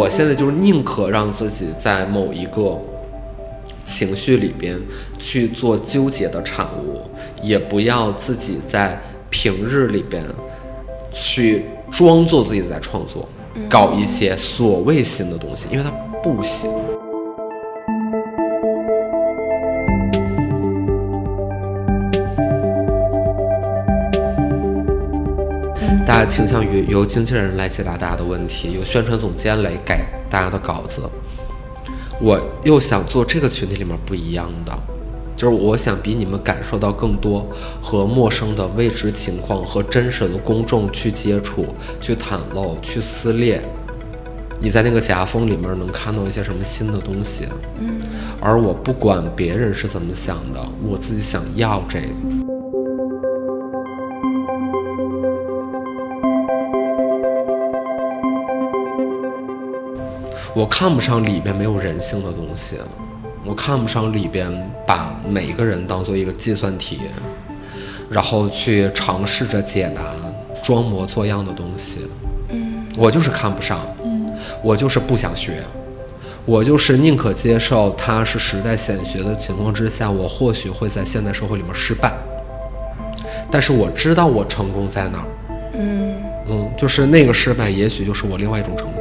我现在就是宁可让自己在某一个情绪里边去做纠结的产物，也不要自己在平日里边去装作自己在创作，搞一些所谓新的东西，因为它不行。大家倾向于由经纪人来解答大家的问题，由宣传总监来改大家的稿子。我又想做这个群体里面不一样的，就是我想比你们感受到更多和陌生的未知情况和真实的公众去接触、去袒露、去撕裂。你在那个夹缝里面能看到一些什么新的东西？嗯。而我不管别人是怎么想的，我自己想要这个。我看不上里边没有人性的东西，我看不上里边把每一个人当做一个计算题，然后去尝试着解答、装模作样的东西。嗯，我就是看不上。嗯，我就是不想学，我就是宁可接受它是时代显学的情况之下，我或许会在现代社会里面失败，但是我知道我成功在哪儿。嗯嗯，就是那个失败，也许就是我另外一种成功。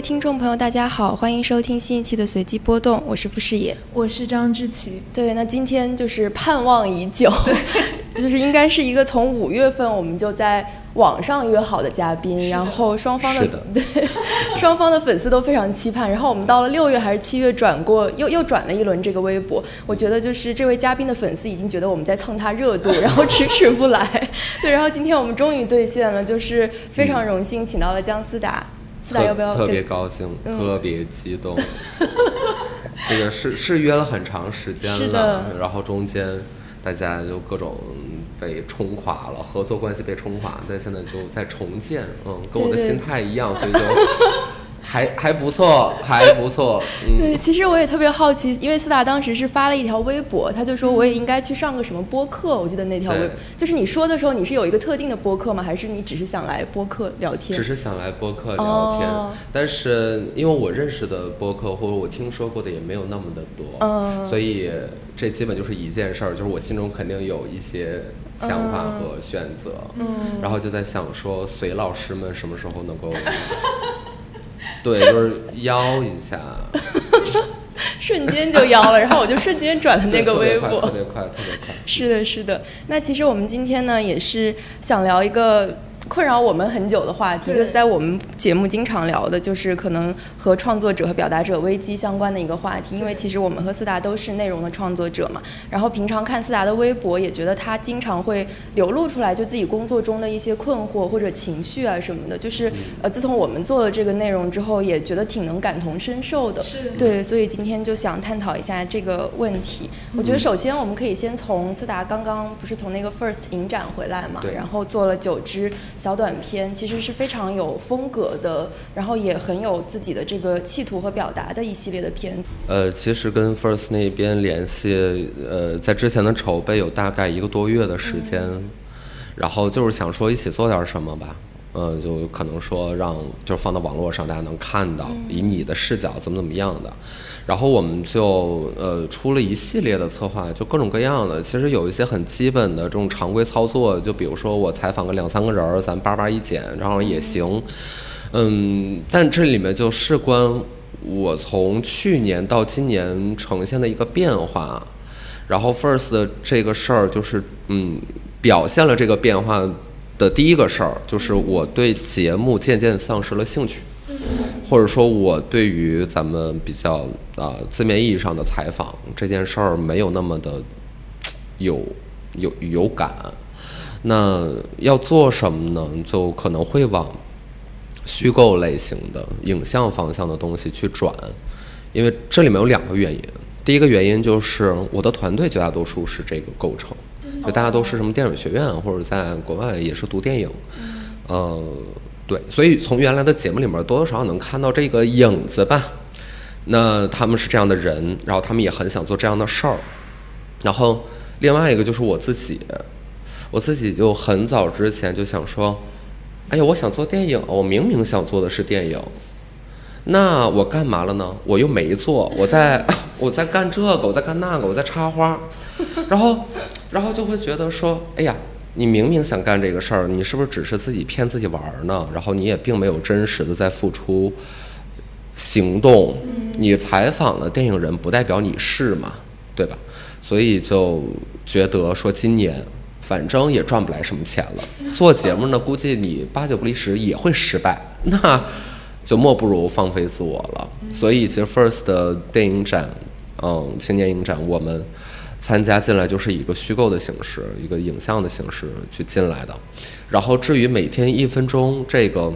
听众朋友，大家好，欢迎收听新一期的随机波动，我是傅视野，我是张志奇。对，那今天就是盼望已久，对 就是应该是一个从五月份我们就在网上约好的嘉宾，然后双方的 对双方的粉丝都非常期盼，然后我们到了六月还是七月转过又又转了一轮这个微博，我觉得就是这位嘉宾的粉丝已经觉得我们在蹭他热度，然后迟迟不来。对，然后今天我们终于兑现了，就是非常荣幸请到了姜思达。特特别高兴，特别激动。这个是是约了很长时间了，然后中间大家就各种被冲垮了，合作关系被冲垮，但现在就在重建。嗯，跟我的心态一样，所以就。还还不错，还不错。对，其实我也特别好奇，因为四大当时是发了一条微博，他就说我也应该去上个什么播客。我记得那条微，就是你说的时候，你是有一个特定的播客吗？还是你只是想来播客聊天？只是想来播客聊天，但是因为我认识的播客或者我听说过的也没有那么的多，嗯，所以这基本就是一件事儿，就是我心中肯定有一些想法和选择，嗯，然后就在想说，随老师们什么时候能够。对，就是邀一下，瞬间就邀了，然后我就瞬间转了那个微博，特别快，特别快。是的，是的。那其实我们今天呢，也是想聊一个。困扰我们很久的话题，就在我们节目经常聊的，就是可能和创作者和表达者危机相关的一个话题。因为其实我们和思达都是内容的创作者嘛，然后平常看思达的微博，也觉得他经常会流露出来就自己工作中的一些困惑或者情绪啊什么的。就是呃，自从我们做了这个内容之后，也觉得挺能感同身受的。是。对，所以今天就想探讨一下这个问题。我觉得首先我们可以先从思达刚刚不是从那个 First 影展回来嘛，然后做了九支。小短片其实是非常有风格的，然后也很有自己的这个企图和表达的一系列的片子。呃，其实跟 First 那边联系，呃，在之前的筹备有大概一个多月的时间，然后就是想说一起做点什么吧。嗯，就可能说让就是放到网络上，大家能看到，以你的视角怎么怎么样的。然后我们就呃出了一系列的策划，就各种各样的。其实有一些很基本的这种常规操作，就比如说我采访个两三个人儿，咱叭叭一剪，然后也行。嗯，但这里面就事关我从去年到今年呈现的一个变化。然后 First 这个事儿就是嗯表现了这个变化。的第一个事儿就是我对节目渐渐丧失了兴趣，或者说，我对于咱们比较啊字面意义上的采访这件事儿没有那么的有有有感。那要做什么呢？就可能会往虚构类型的影像方向的东西去转，因为这里面有两个原因。第一个原因就是我的团队绝大多数是这个构成。就大家都是什么电影学院，或者在国外也是读电影，呃，对，所以从原来的节目里面多多少少能看到这个影子吧。那他们是这样的人，然后他们也很想做这样的事儿。然后另外一个就是我自己，我自己就很早之前就想说，哎呀，我想做电影，我明明想做的是电影，那我干嘛了呢？我又没做，我在 我在干这个，我在干那个，我在插花，然后然后就会觉得说，哎呀。你明明想干这个事儿，你是不是只是自己骗自己玩呢？然后你也并没有真实的在付出行动。你采访了电影人，不代表你是嘛，对吧？所以就觉得说今年反正也赚不来什么钱了，做节目呢，估计你八九不离十也会失败，那就莫不如放飞自我了。所以其实 First 的电影展，嗯，青年影展，我们。参加进来就是以一个虚构的形式，一个影像的形式去进来的。然后至于每天一分钟这个，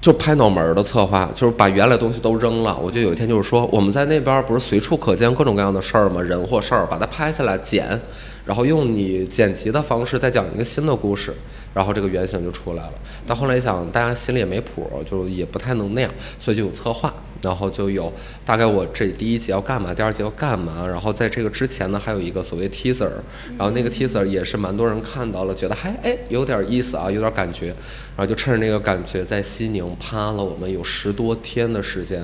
就拍脑门儿的策划，就是把原来东西都扔了。我就有一天就是说，我们在那边不是随处可见各种各样的事儿吗？人或事儿，把它拍下来剪。然后用你剪辑的方式再讲一个新的故事，然后这个原型就出来了。但后来一想，大家心里也没谱，就也不太能那样，所以就有策划，然后就有大概我这第一集要干嘛，第二集要干嘛。然后在这个之前呢，还有一个所谓 teaser，然后那个 teaser 也是蛮多人看到了，觉得还哎有点意思啊，有点感觉。然后就趁着那个感觉，在西宁趴了我们有十多天的时间，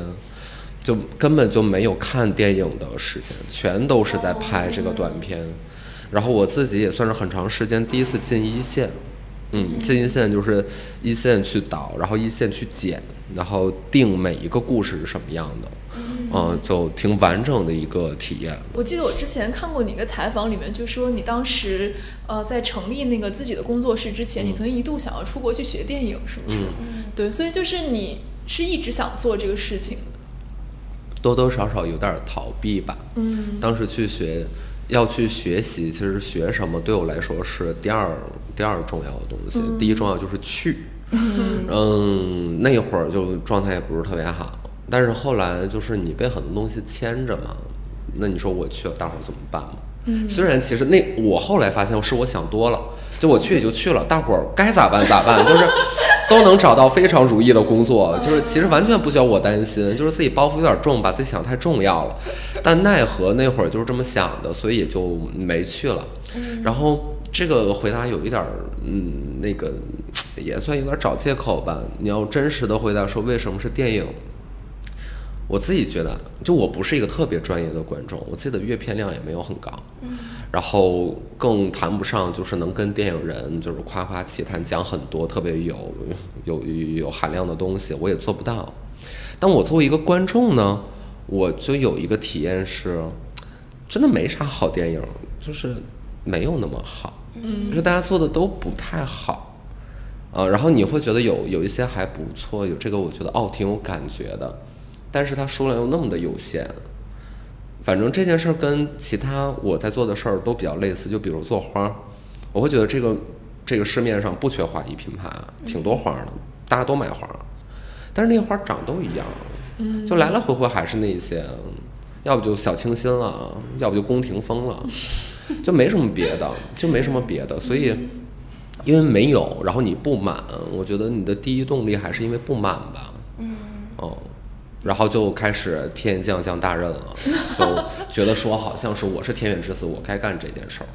就根本就没有看电影的时间，全都是在拍这个短片。然后我自己也算是很长时间第一次进一线，嗯，进一线就是一线去导，然后一线去剪，然后定每一个故事是什么样的，嗯，就挺完整的一个体验。我记得我之前看过你一个采访，里面就说你当时呃在成立那个自己的工作室之前，你曾经一度想要出国去学电影，是不是？对，所以就是你是一直想做这个事情，多多少少有点逃避吧。嗯，当时去学。要去学习，其实学什么对我来说是第二第二重要的东西。第一重要就是去，嗯，那会儿就状态也不是特别好。但是后来就是你被很多东西牵着嘛，那你说我去了，大伙儿怎么办嘛？嗯虽然其实那我后来发现是我想多了，就我去也就去了，大伙儿该咋办咋办，就是。都能找到非常如意的工作，就是其实完全不需要我担心，就是自己包袱有点重，把自己想太重要了。但奈何那会儿就是这么想的，所以也就没去了。然后这个回答有一点，嗯，那个也算有点找借口吧。你要真实的回答说为什么是电影？我自己觉得，就我不是一个特别专业的观众，我自己的阅片量也没有很高，然后更谈不上就是能跟电影人就是夸夸其谈讲很多特别有有有含量的东西，我也做不到。但我作为一个观众呢，我就有一个体验是，真的没啥好电影，就是没有那么好，嗯就是大家做的都不太好，啊，然后你会觉得有有一些还不错，有这个我觉得哦挺有感觉的。但是它数量又那么的有限，反正这件事儿跟其他我在做的事儿都比较类似，就比如做花，我会觉得这个这个市面上不缺花艺品牌，挺多花的，大家都买花，但是那些花长都一样，就来来回回还是那些，要不就小清新了，要不就宫廷风了，就没什么别的，就没什么别的，所以因为没有，然后你不满，我觉得你的第一动力还是因为不满吧，嗯，哦。然后就开始天降降大任了，就觉得说好像是我是天选之子，我该干这件事儿。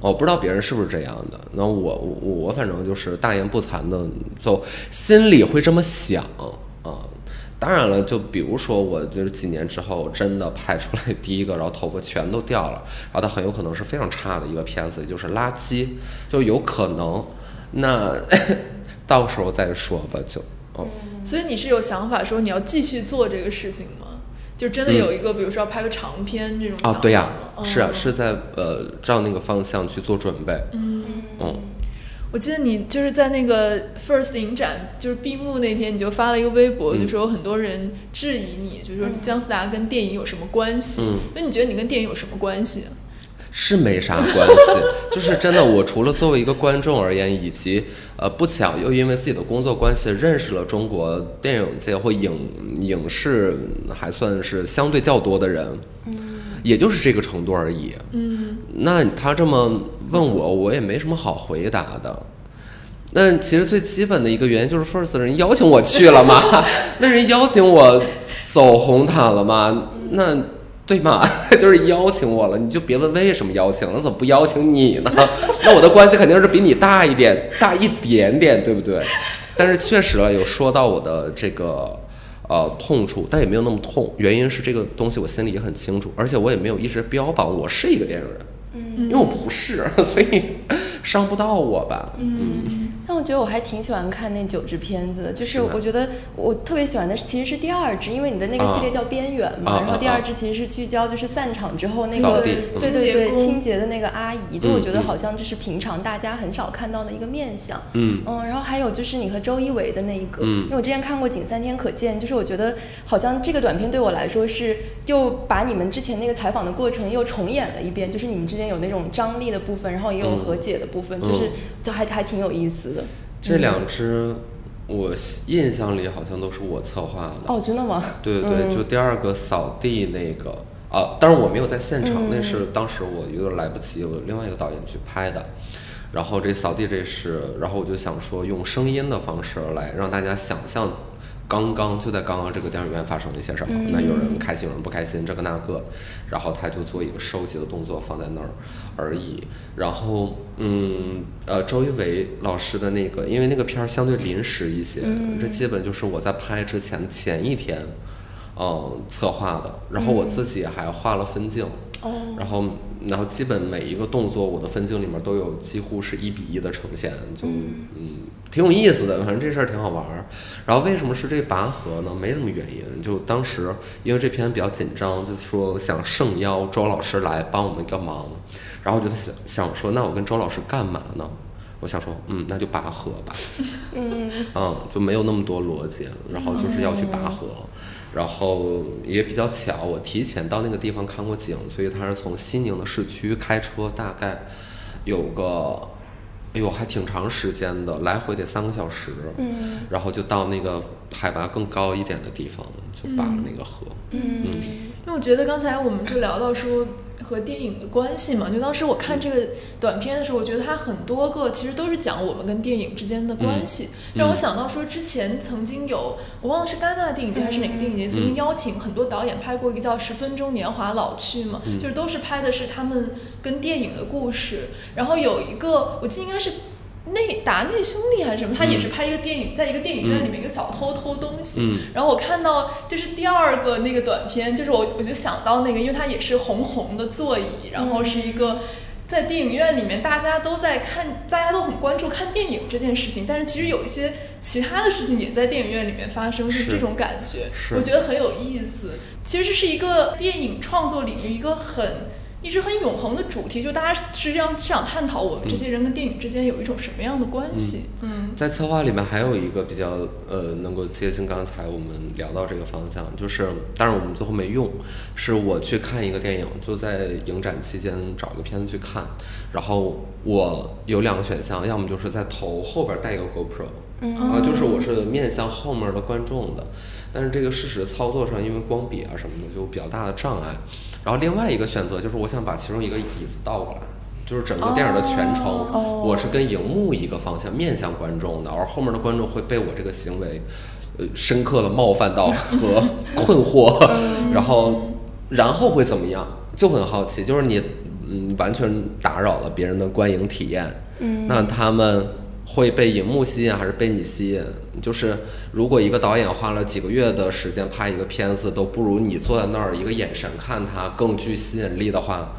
我不知道别人是不是这样的，那我我我反正就是大言不惭的，就心里会这么想啊。当然了，就比如说我就是几年之后真的拍出来第一个，然后头发全都掉了，然后它很有可能是非常差的一个片子，就是垃圾，就有可能。那 到时候再说吧，就。所以你是有想法说你要继续做这个事情吗？就真的有一个，比如说要拍个长片这种哦，对呀，是啊，是在呃照那个方向去做准备。嗯。嗯，我记得你就是在那个 First 影展就是闭幕那天，你就发了一个微博，就说有很多人质疑你，就说姜思达跟电影有什么关系？嗯，那你觉得你跟电影有什么关系？是没啥关系，就是真的。我除了作为一个观众而言，以及呃不巧又因为自己的工作关系认识了中国电影界或影影视还算是相对较多的人，嗯，也就是这个程度而已。嗯，那他这么问我，我也没什么好回答的。那其实最基本的一个原因就是 First 人邀请我去了嘛，那人邀请我走红毯了嘛，那对嘛？就是邀请我了，你就别问为什么邀请，了怎么不邀请你呢？那我的关系肯定是比你大一点，大一点点，对不对？但是确实了，有说到我的这个呃痛处，但也没有那么痛，原因是这个东西我心里也很清楚，而且我也没有一直标榜我是一个电影人，嗯，因为我不是，所以伤不到我吧，嗯。但我觉得我还挺喜欢看那九支片子的，就是我觉得我特别喜欢的是其实是第二支，因为你的那个系列叫边缘嘛，然后第二支其实是聚焦就是散场之后那个对对对清洁的那个阿姨，就我觉得好像这是平常大家很少看到的一个面相，嗯。嗯，然后还有就是你和周一围的那一个，因为我之前看过《仅三天可见》，就是我觉得好像这个短片对我来说是又把你们之前那个采访的过程又重演了一遍，就是你们之间有那种张力的部分，然后也有和解的部分，就是就还还挺有意思的。这两支，我印象里好像都是我策划的。哦，真的吗？对对对，就第二个扫地那个啊，但是我没有在现场，那是当时我有点来不及，我另外一个导演去拍的。然后这扫地这是，然后我就想说用声音的方式来让大家想象。刚刚就在刚刚这个电影院发生了一些什么？那有人开心，有人不开心，这个那个，然后他就做一个收集的动作放在那儿而已。然后，嗯，呃，周一围老师的那个，因为那个片儿相对临时一些，这基本就是我在拍之前前一天，嗯，策划的。然后我自己还画了分镜。哦，然后，然后基本每一个动作，我的分镜里面都有几乎是一比一的呈现，就嗯，挺有意思的。反正这事儿挺好玩儿。然后为什么是这拔河呢？没什么原因，就当时因为这篇比较紧张，就说想盛邀周老师来帮我们个忙。然后我就想想说，那我跟周老师干嘛呢？我想说，嗯，那就拔河吧。嗯嗯，就没有那么多逻辑，然后就是要去拔河。然后也比较巧，我提前到那个地方看过景，所以他是从西宁的市区开车，大概有个，哎呦，还挺长时间的，来回得三个小时。嗯。然后就到那个海拔更高一点的地方，就拔了那个河。嗯。因为我觉得刚才我们就聊到说。和电影的关系嘛，就当时我看这个短片的时候，我觉得它很多个其实都是讲我们跟电影之间的关系，让我想到说之前曾经有我忘了是戛纳电影节还是哪个电影节，曾经邀请很多导演拍过一个叫《十分钟年华老去》嘛，就是都是拍的是他们跟电影的故事，然后有一个我记得应该是。内达内兄弟还是什么？他也是拍一个电影，在一个电影院里面，一个小偷偷东西。然后我看到就是第二个那个短片，就是我我就想到那个，因为它也是红红的座椅，然后是一个在电影院里面，大家都在看，大家都很关注看电影这件事情。但是其实有一些其他的事情也在电影院里面发生，是这种感觉，我觉得很有意思。其实这是一个电影创作领域一个很。一直很永恒的主题，就大家实际上是想探讨我们这些人跟电影之间有一种什么样的关系。嗯，在策划里面还有一个比较呃能够接近刚才我们聊到这个方向，就是但是我们最后没用，是我去看一个电影，就在影展期间找个片子去看，然后我有两个选项，要么就是在头后边带一个 GoPro，啊，就是我是面向后面的观众的，但是这个事实操作上因为光比啊什么的就比较大的障碍。然后另外一个选择就是，我想把其中一个椅子倒过来，就是整个电影的全程，我是跟荧幕一个方向面向观众的，而后面的观众会被我这个行为，呃，深刻的冒犯到 和困惑，然后然后会怎么样？就很好奇，就是你嗯完全打扰了别人的观影体验，那他们。会被荧幕吸引还是被你吸引？就是如果一个导演花了几个月的时间拍一个片子，都不如你坐在那儿一个眼神看他更具吸引力的话，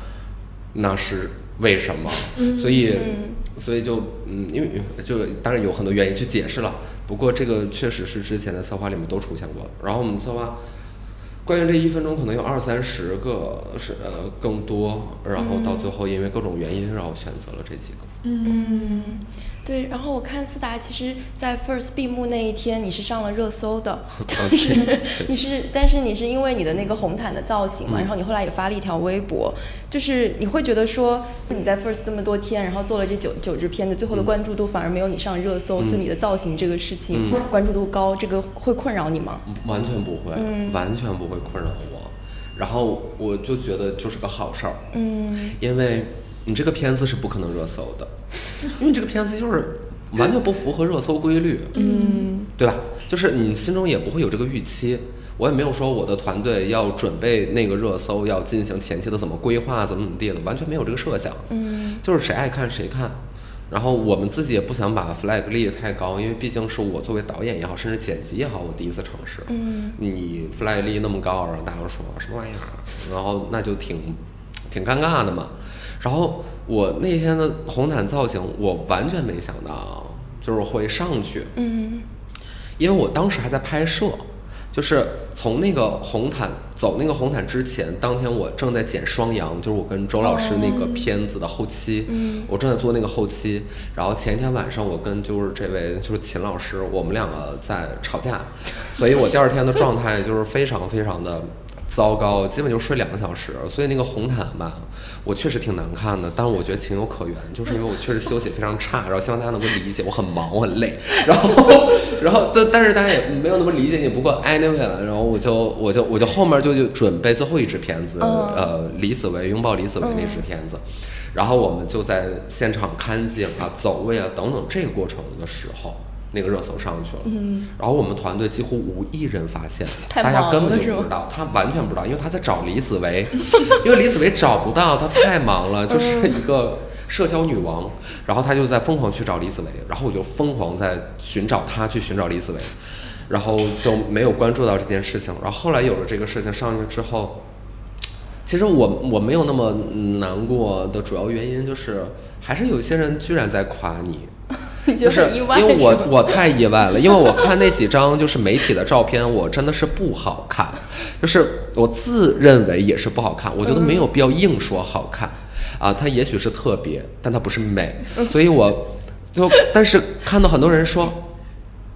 那是为什么？所以，所以就嗯，因为就当然有很多原因去解释了。不过这个确实是之前的策划里面都出现过。然后我们策划关于这一分钟可能有二三十个是呃更多，然后到最后因为各种原因然后选择了这几个。嗯。对，然后我看思达，其实，在 First 闭幕那一天，你是上了热搜的，就是你是，但是你是因为你的那个红毯的造型嘛，然后你后来也发了一条微博，就是你会觉得说你在 First 这么多天，然后做了这九九支片子，最后的关注度反而没有你上热搜，就你的造型这个事情关注度高，这个会困扰你吗？完全不会，完全不会困扰我，然后我就觉得就是个好事儿，嗯，因为。你这个片子是不可能热搜的，因为这个片子就是完全不符合热搜规律，嗯，对吧？就是你心中也不会有这个预期。我也没有说我的团队要准备那个热搜要进行前期的怎么规划怎么怎么地的，完全没有这个设想。嗯，就是谁爱看谁看。然后我们自己也不想把 flag 立得太高，因为毕竟是我作为导演也好，甚至剪辑也好，我第一次尝试。嗯，你 flag 立那么高，然后大家说什么玩意儿，然后那就挺挺尴尬的嘛。然后我那天的红毯造型，我完全没想到就是会上去。嗯，因为我当时还在拍摄，就是从那个红毯走那个红毯之前，当天我正在剪《双阳》，就是我跟周老师那个片子的后期，嗯我正在做那个后期。然后前一天晚上，我跟就是这位就是秦老师，我们两个在吵架，所以我第二天的状态就是非常非常的。糟糕，基本就睡两个小时，所以那个红毯吧，我确实挺难看的，但是我觉得情有可原，就是因为我确实休息非常差，然后希望大家能够理解，我很忙，我很累，然后，然后但但是大家也没有那么理解你，不过 anyway 了，然后我就我就我就后面就就准备最后一支片子，嗯。呃，李子维拥抱李子维那支片子，然后我们就在现场看景啊、走位啊等等这个过程的时候。那个热搜上去了，嗯，然后我们团队几乎无一人发现，大家根本就不知道，他完全不知道，因为他在找李子维，因为李子维找不到，他太忙了，就是一个社交女王，然后他就在疯狂去找李子维，然后我就疯狂在寻找他，去寻找李子维，然后就没有关注到这件事情，然后后来有了这个事情上去之后，其实我我没有那么难过的主要原因就是，还是有一些人居然在夸你。就是因为我我太意外了，因为我看那几张就是媒体的照片，我真的是不好看，就是我自认为也是不好看，我觉得没有必要硬说好看，啊，它也许是特别，但它不是美，所以我就但是看到很多人说，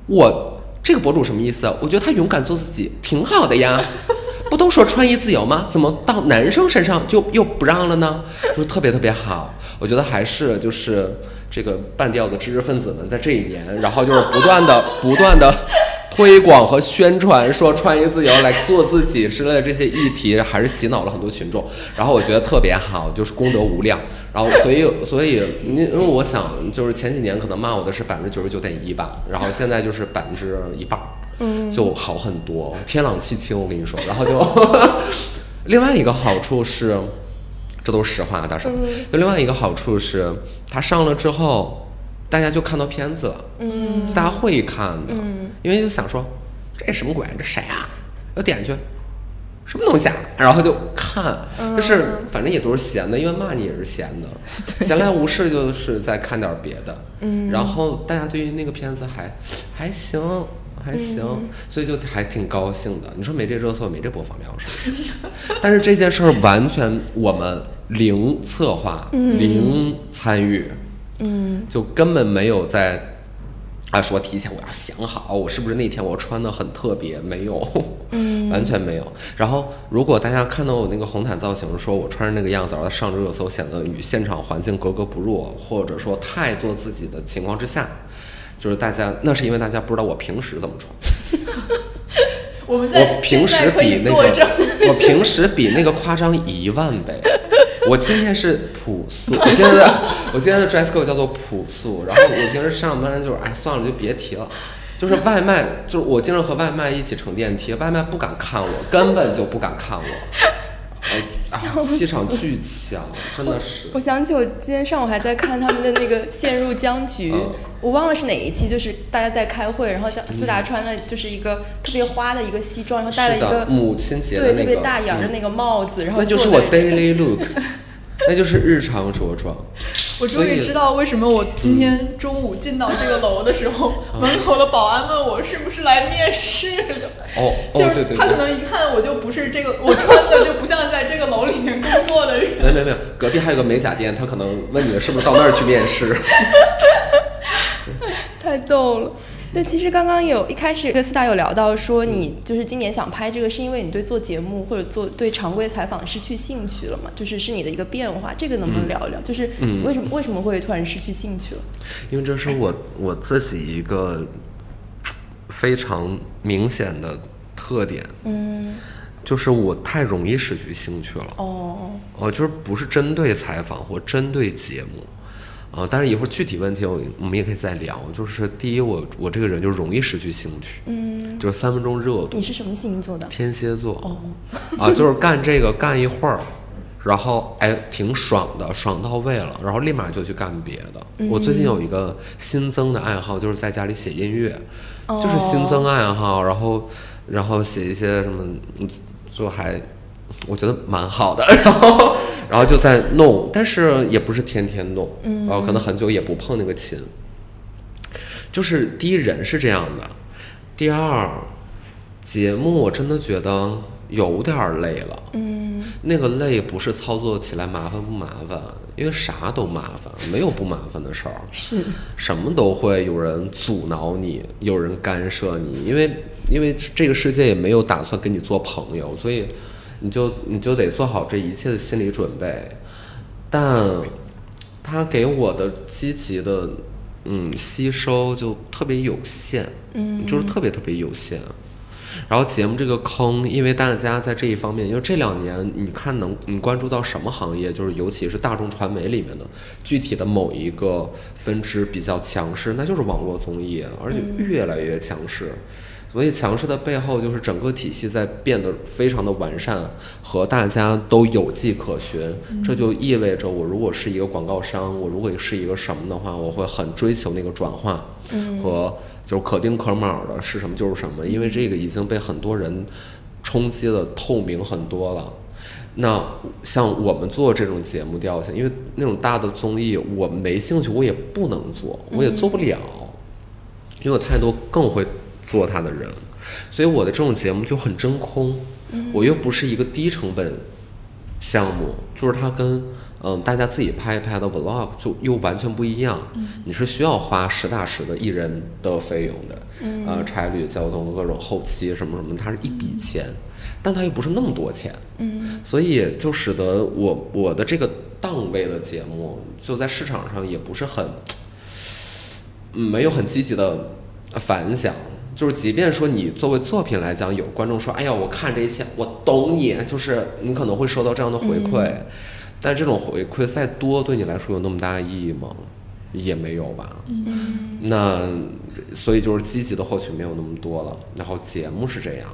我这个博主什么意思啊？我觉得他勇敢做自己挺好的呀。不都说穿衣自由吗？怎么到男生身上就又不让了呢？就是特别特别好，我觉得还是就是这个半吊子知识分子们在这一年，然后就是不断的不断的推广和宣传说穿衣自由来做自己之类的这些议题，还是洗脑了很多群众。然后我觉得特别好，就是功德无量。然后所以 所以因因为我想就是前几年可能骂我的是百分之九十九点一吧，然后现在就是百分之一半儿。嗯就好很多，天朗气清，我跟你说。然后就 另外一个好处是，这都是实话，大婶。就另外一个好处是，它上了之后，大家就看到片子了，嗯就大家会看的，嗯因为就想说这什么鬼，这谁啊？要点进去。什么东西啊？然后就看，嗯就是反正也都是闲的，因为骂你也是闲的，闲来无事就是在看点别的。嗯然后大家对于那个片子还还行，还行，嗯所以就还挺高兴的。你说没这热搜，没这播放量是不是？但是这件事儿完全我们零策划，嗯零参与，嗯就根本没有在。啊，说提前我要想好，我是不是那天我穿的很特别？没有，嗯 完全没有。然后，如果大家看到我那个红毯造型，说我穿着那个样子，然后上热搜，显得与现场环境格格不入，或者说太做自己的情况之下，就是大家那是因为大家不知道我平时怎么穿。我们在我平时比那。个，我平时比那个夸张一万倍。我今天是朴素，我现在的我今天的 dress code 叫做朴素，然后我平时上班就是，哎，算了，就别提了。就是外卖，就是我经常和外卖一起乘电梯，外卖不敢看我，根本就不敢看我，呃啊，气场巨强，真的是。我想起我今天上午还在看他们的那个陷入僵局，嗯我忘了是哪一期，就是大家在开会，然后像思达穿的就是一个特别花的一个西装，然后戴了一个母亲节对那个特别大檐的嗯那个帽子，然后那就是我 daily look，那就是日常着装。我终于知道为什么我今天中午进到这个楼的时候，门口的保安问我是不是来面试的。哦就是。他可能一看我就不是这个，我穿的就不像在这个楼里面工作的人。没没没有，隔壁还有个美甲店，他可能问你是不是到那儿去面试。太逗了。对，其实刚刚有一开始跟四大有聊到说，你就是今年想拍这个，是因为你对做节目或者做对常规采访失去兴趣了嘛？就是是你的一个变化，这个能不能聊一聊？就是嗯为什么为什么会突然失去兴趣了？因为这是我我自己一个非常明显的特点，嗯，就是我太容易失去兴趣了。哦，哦，就是不是针对采访或针对节目，啊，但是一会儿具体问题我我们也可以再聊。就是第一，我我这个人就容易失去兴趣，嗯，就是三分钟热度你。是什么星座的？天蝎座，哦，啊，就是干这个干一会儿，然后哎挺爽的，爽到位了，然后立马就去干别的。我最近有一个新增的爱好，就是在家里写音乐，就是新增爱好，然后然后写一些什么，嗯就还我觉得蛮好的，然后然后就在弄，但是也不是天天弄，嗯然后可能很久也不碰那个琴。就是第一人是这样的，第二节目我真的觉得有点儿累了。嗯，那个累不是操作起来麻烦不麻烦，因为啥都麻烦，没有不麻烦的事儿。是，什么都会有人阻挠你，有人干涉你，因为因为这个世界也没有打算跟你做朋友，所以你就你就得做好这一切的心理准备。但他给我的积极的嗯吸收就特别有限，嗯，就是特别特别有限。然后节目这个坑，因为大家在这一方面，因为这两年你看能你关注到什么行业，就是尤其是大众传媒里面的具体的某一个分支比较强势，那就是网络综艺，而且越来越强势。所以强势的背后，就是整个体系在变得非常的完善，和大家都有迹可循。这就意味着，我如果是一个广告商，我如果是一个什么的话，我会很追求那个转化和就是可丁可卯的是什么就是什么，因为这个已经被很多人冲击的透明很多了。那像我们做这种节目调性，因为那种大的综艺我没兴趣，我也不能做，我也做不了。因为有太多更会做它的人，所以我的这种节目就很真空。我又不是一个低成本项目，就是它跟嗯大家自己拍一拍的 vlog 就又完全不一样。你是需要花实打实的艺人的费用的，呃，差旅、交通、各种后期什么什么，它是一笔钱，但它又不是那么多钱。嗯所以就使得我我的这个档位的节目，就在市场上也不是很，嗯没有很积极的反响。就是即便说你作为作品来讲，有观众说：“哎呀，我看这一切，我懂你。”就是你可能会收到这样的回馈，但这种回馈再多，对你来说有那么大意义吗？也没有吧。嗯那所以就是积极的获取没有那么多了。然后节目是这样，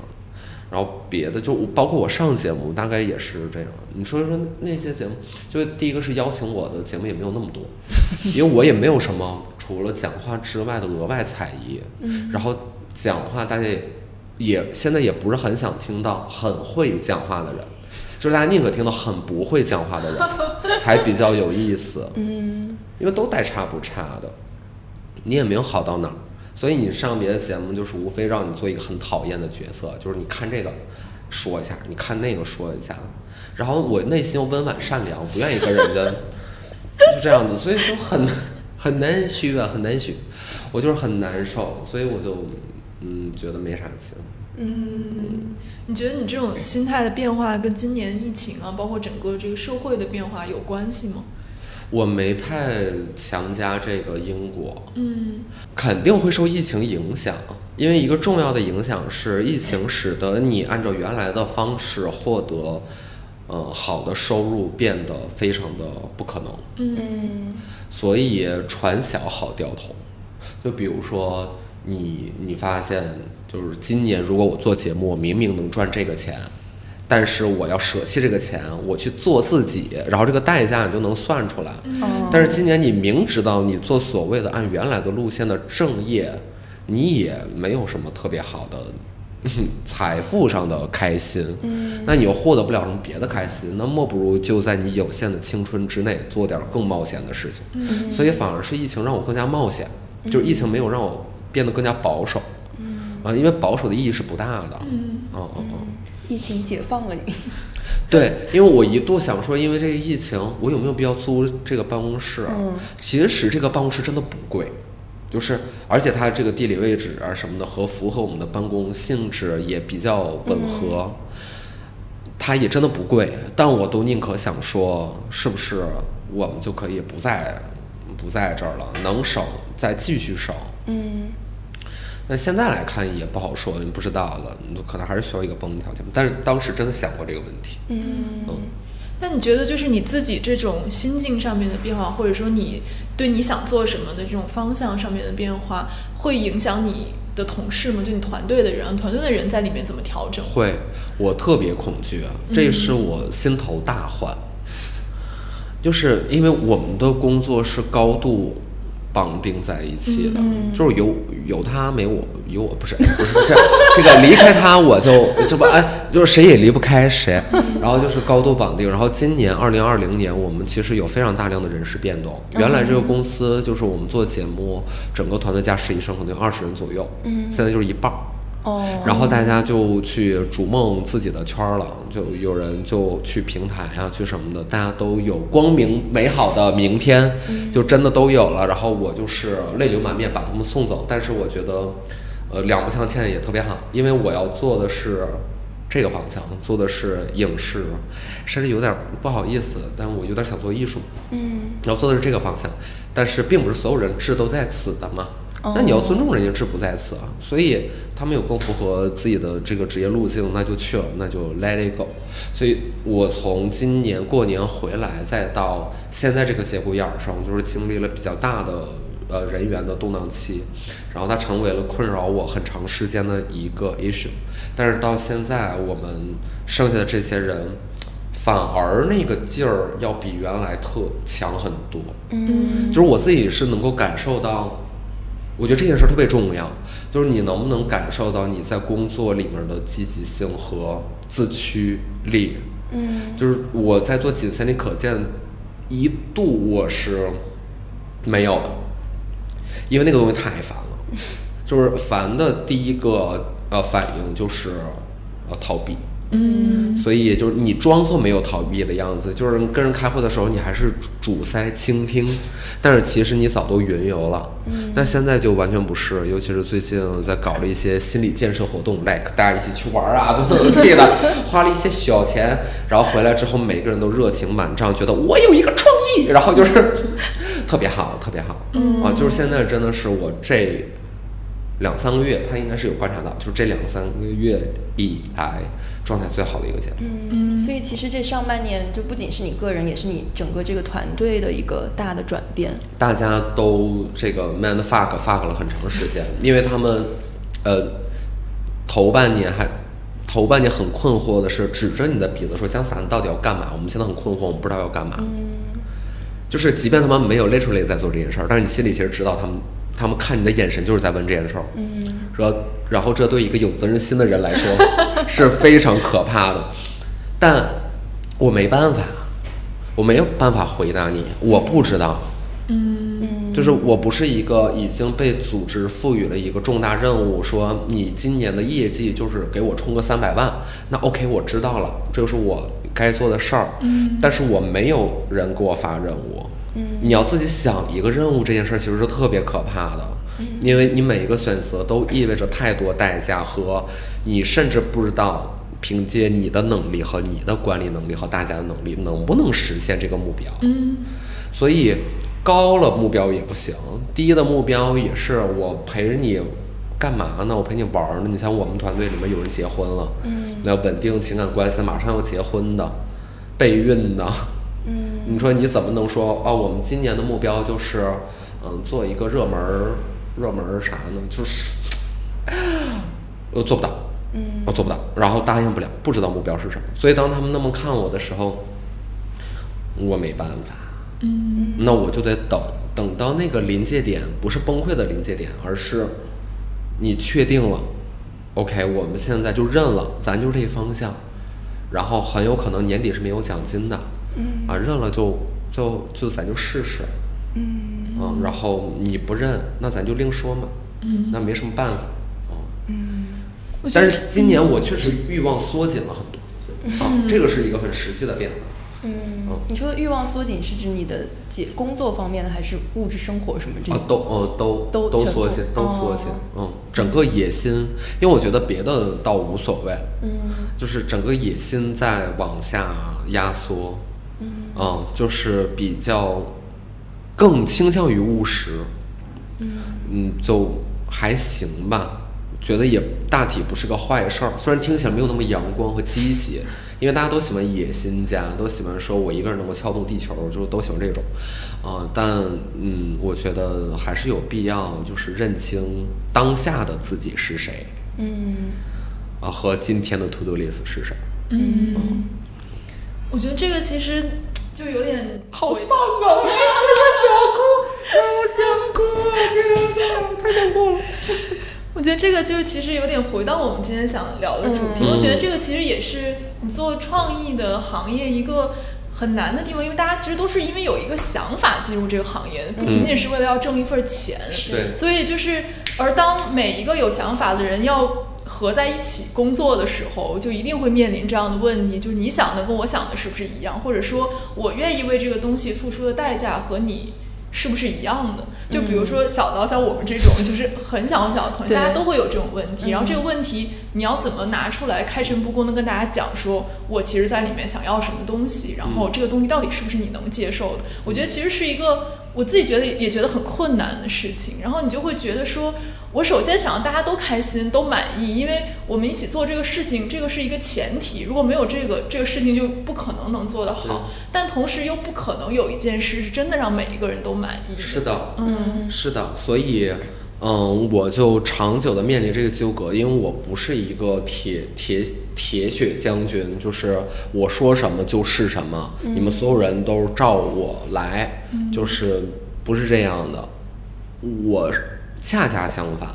然后别的就包括我上节目大概也是这样。你说说那些节目，就第一个是邀请我的节目也没有那么多，因为我也没有什么除了讲话之外的额外才艺。然后讲话大家也也现在也不是很想听到很会讲话的人，就是大家宁可听到很不会讲话的人才比较有意思。嗯因为都大差不差的，你也没有好到哪儿，所以你上别的节目就是无非让你做一个很讨厌的角色，就是你看这个说一下，你看那个说一下，然后我内心又温婉善良，不愿意跟人家就这样子，所以就很 很难虚啊，很难虚，我就是很难受，所以我就嗯觉得没啥劲。嗯，你觉得你这种心态的变化跟今年疫情啊，包括整个这个社会的变化有关系吗？我没太强加这个因果，嗯肯定会受疫情影响，因为一个重要的影响是疫情使得你按照原来的方式获得，呃，好的收入变得非常的不可能，嗯嗯所以船小好掉头。就比如说你你发现就是今年如果我做节目，我明明能赚这个钱。但是我要舍弃这个钱，我去做自己，然后这个代价你就能算出来。哦但是今年你明知道你做所谓的按原来的路线的正业，你也没有什么特别好的嗯 财富上的开心，嗯那你又获得不了什么别的开心，那莫不如就在你有限的青春之内做点更冒险的事情。嗯所以反而是疫情让我更加冒险，就是疫情没有让我变得更加保守，啊，因为保守的意义是不大的。嗯嗯嗯嗯。疫情解放了你，对，因为我一度想说，因为这个疫情，我有没有必要租这个办公室啊？嗯其实这个办公室真的不贵，就是而且它这个地理位置啊什么的和符合我们的办公性质也比较吻合，它也真的不贵，但我都宁可想说，是不是我们就可以不在不在这儿了，能省再继续省。嗯那现在来看也不好说，你不知道了，你可能还是需要一个帮条件。但是当时真的想过这个问题。嗯嗯，那你觉得就是你自己这种心境上面的变化，或者说你对你想做什么的这种方向上面的变化，会影响你的同事吗？就你团队的人，团队的人在里面怎么调整？会，我特别恐惧，这是我心头大患，就是因为我们的工作是高度。绑定在一起的，就是有有他没我，有我不是 不是不是这个离开他我就就不哎，就是谁也离不开谁，然后就是高度绑定。然后今年二零二零年，我们其实有非常大量的人事变动。原来这个公司就是我们做节目，整个团队加实习生可能有二十人左右，嗯，现在就是一半。哦，然后大家就去逐梦自己的圈儿了，就有人就去平台啊，去什么的，大家都有光明美好的明天，就真的都有了。然后我就是泪流满面把他们送走，但是我觉得，呃，两不相欠也特别好，因为我要做的是这个方向，做的是影视，甚至有点不好意思，但我有点想做艺术，嗯，要做的是这个方向，但是并不是所有人志都在此的嘛。那你要尊重人家志不在此啊，所以他们有更符合自己的这个职业路径，那就去了，那就 let it go。所以我从今年过年回来，再到现在这个节骨眼儿上，就是经历了比较大的呃人员的动荡期，然后它成为了困扰我很长时间的一个 issue。但是到现在，我们剩下的这些人，反而那个劲儿要比原来特强很多。嗯，就是我自己是能够感受到。我觉得这件事特别重要，就是你能不能感受到你在工作里面的积极性和自驱力。嗯，就是我在做仅千里可见，一度我是没有的，因为那个东西太烦了。就是烦的第一个呃反应就是呃逃避。嗯，所以就是你装作没有逃避的样子，就是跟人开会的时候，你还是主塞倾听，但是其实你早都云游了。嗯，但现在就完全不是，尤其是最近在搞了一些心理建设活动，like 大家一起去玩啊，怎么怎么地的，花了一些小钱，然后回来之后，每个人都热情满账，觉得我有一个创意，然后就是 特别好，特别好。嗯啊，就是现在真的是我这两三个月，他应该是有观察到，就是这两三个月以来。状态最好的一个阶段。嗯，所以其实这上半年就不仅是你个人，也是你整个这个团队的一个大的转变。大家都这个 man fuck fuck 了很长时间，因为他们，呃，头半年还头半年很困惑的是指着你的鼻子说姜伞到底要干嘛？我们现在很困惑，我们不知道要干嘛。嗯，就是即便他们没有 literally 在做这件事儿，但是你心里其实知道他们。他们看你的眼神就是在问这件事儿，嗯，然后，然后这对一个有责任心的人来说 是非常可怕的，但我没办法，我没有办法回答你，我不知道，嗯，就是我不是一个已经被组织赋予了一个重大任务，说你今年的业绩就是给我冲个三百万，那 OK，我知道了，这就是我该做的事儿，嗯，但是我没有人给我发任务。你要自己想一个任务，这件事儿其实是特别可怕的，因为你每一个选择都意味着太多代价和你甚至不知道凭借你的能力和你的管理能力和大家的能力能不能实现这个目标。嗯，所以高了目标也不行，低的目标也是我陪着你干嘛呢？我陪你玩呢。你像我们团队里面有人结婚了，嗯，那稳定情感关系，马上要结婚的，备孕的。嗯，你说你怎么能说啊？我们今年的目标就是，嗯，做一个热门儿，热门儿啥呢？就是，呃，做不到，嗯，我做不到，然后答应不了，不知道目标是什么。所以当他们那么看我的时候，我没办法，嗯，那我就得等，等到那个临界点，不是崩溃的临界点，而是你确定了，OK，我们现在就认了，咱就这方向，然后很有可能年底是没有奖金的。嗯。啊，认了就就就咱就试试，嗯。啊，然后你不认，那咱就另说嘛，嗯，那没什么办法，啊，嗯，但是今年我确实欲望缩紧了很多，啊，这个是一个很实际的变化。嗯，你说的欲望缩紧是指你的解工作方面的，还是物质生活什么这啊，都呃都都都缩紧，都缩紧，嗯，整个野心，因为我觉得别的倒无所谓，嗯，就是整个野心在往下压缩。嗯，就是比较更倾向于务实，嗯。嗯，就还行吧，觉得也大体不是个坏事儿。虽然听起来没有那么阳光和积极，因为大家都喜欢野心家，都喜欢说我一个人能够撬动地球，就都喜欢这种，啊，但嗯，我觉得还是有必要，就是认清当下的自己是谁，嗯，啊，和今天的 to do list 是什么。嗯，我觉得这个其实就有点好丧啊！我想哭，我想哭，天哪，太想哭了。我觉得这个就其实有点回到我们今天想聊的主题。嗯我觉得这个其实也是你做创意的行业一个很难的地方，因为大家其实都是因为有一个想法进入这个行业，不仅仅是为了要挣一份钱。对所以就是，而当每一个有想法的人要合在一起工作的时候，就一定会面临这样的问题，就是你想的跟我想的是不是一样，或者说我愿意为这个东西付出的代价和你。是不是一样的？就比如说小到像我们这种，就是很小很小的团队，大家都会有这种问题。嗯然后这个问题，你要怎么拿出来开诚布公的跟大家讲，说我其实在里面想要什么东西，然后这个东西到底是不是你能接受的？我觉得其实是一个我自己觉得也觉得很困难的事情。然后你就会觉得说，我首先想让大家都开心、都满意，因为我们一起做这个事情，这个是一个前提。如果没有这个，这个事情就不可能能做得好。但同时又不可能有一件事是真的让每一个人都满意。是的，嗯是的，所以，嗯，我就长久的面临这个纠葛，因为我不是一个铁铁铁血将军，就是我说什么就是什么，你们所有人都照我来，就是不是这样的，我恰恰相反。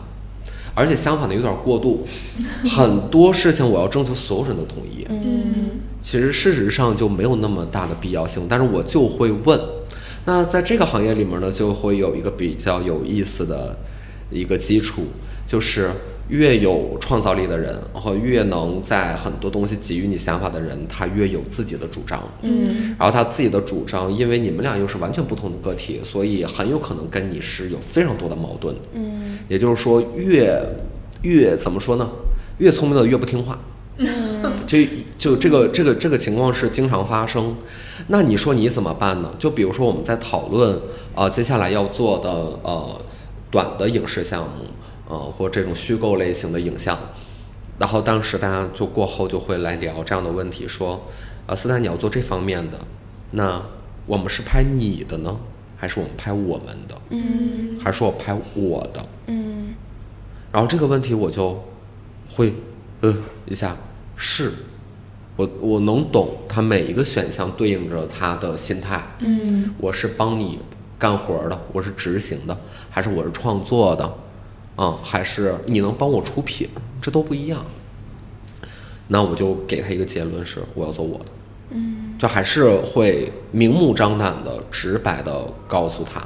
而且相反的有点过度，很多事情我要征求所有人的同意，嗯。其实事实上就没有那么大的必要性，但是我就会问。那在这个行业里面呢，就会有一个比较有意思的一个基础，就是越有创造力的人，和越能在很多东西给予你想法的人，他越有自己的主张。嗯然后他自己的主张，因为你们俩又是完全不同的个体，所以很有可能跟你是有非常多的矛盾。嗯也就是说，越越怎么说呢？越聪明的越不听话。嗯 就就这个这个这个情况是经常发生，那你说你怎么办呢？就比如说我们在讨论呃接下来要做的呃短的影视项目，呃或这种虚构类型的影像，然后当时大家就过后就会来聊这样的问题，说呃斯坦你要做这方面的，那我们是拍你的呢，还是我们拍我们的，嗯还是说我拍我的？嗯然后这个问题我就会呃一下是，我我能懂他每一个选项对应着他的心态。嗯我是帮你干活的，我是执行的，还是我是创作的，啊、还是你能帮我出品，这都不一样。那我就给他一个结论是，我要做我的，嗯就还是会明目张胆的、直白的告诉他，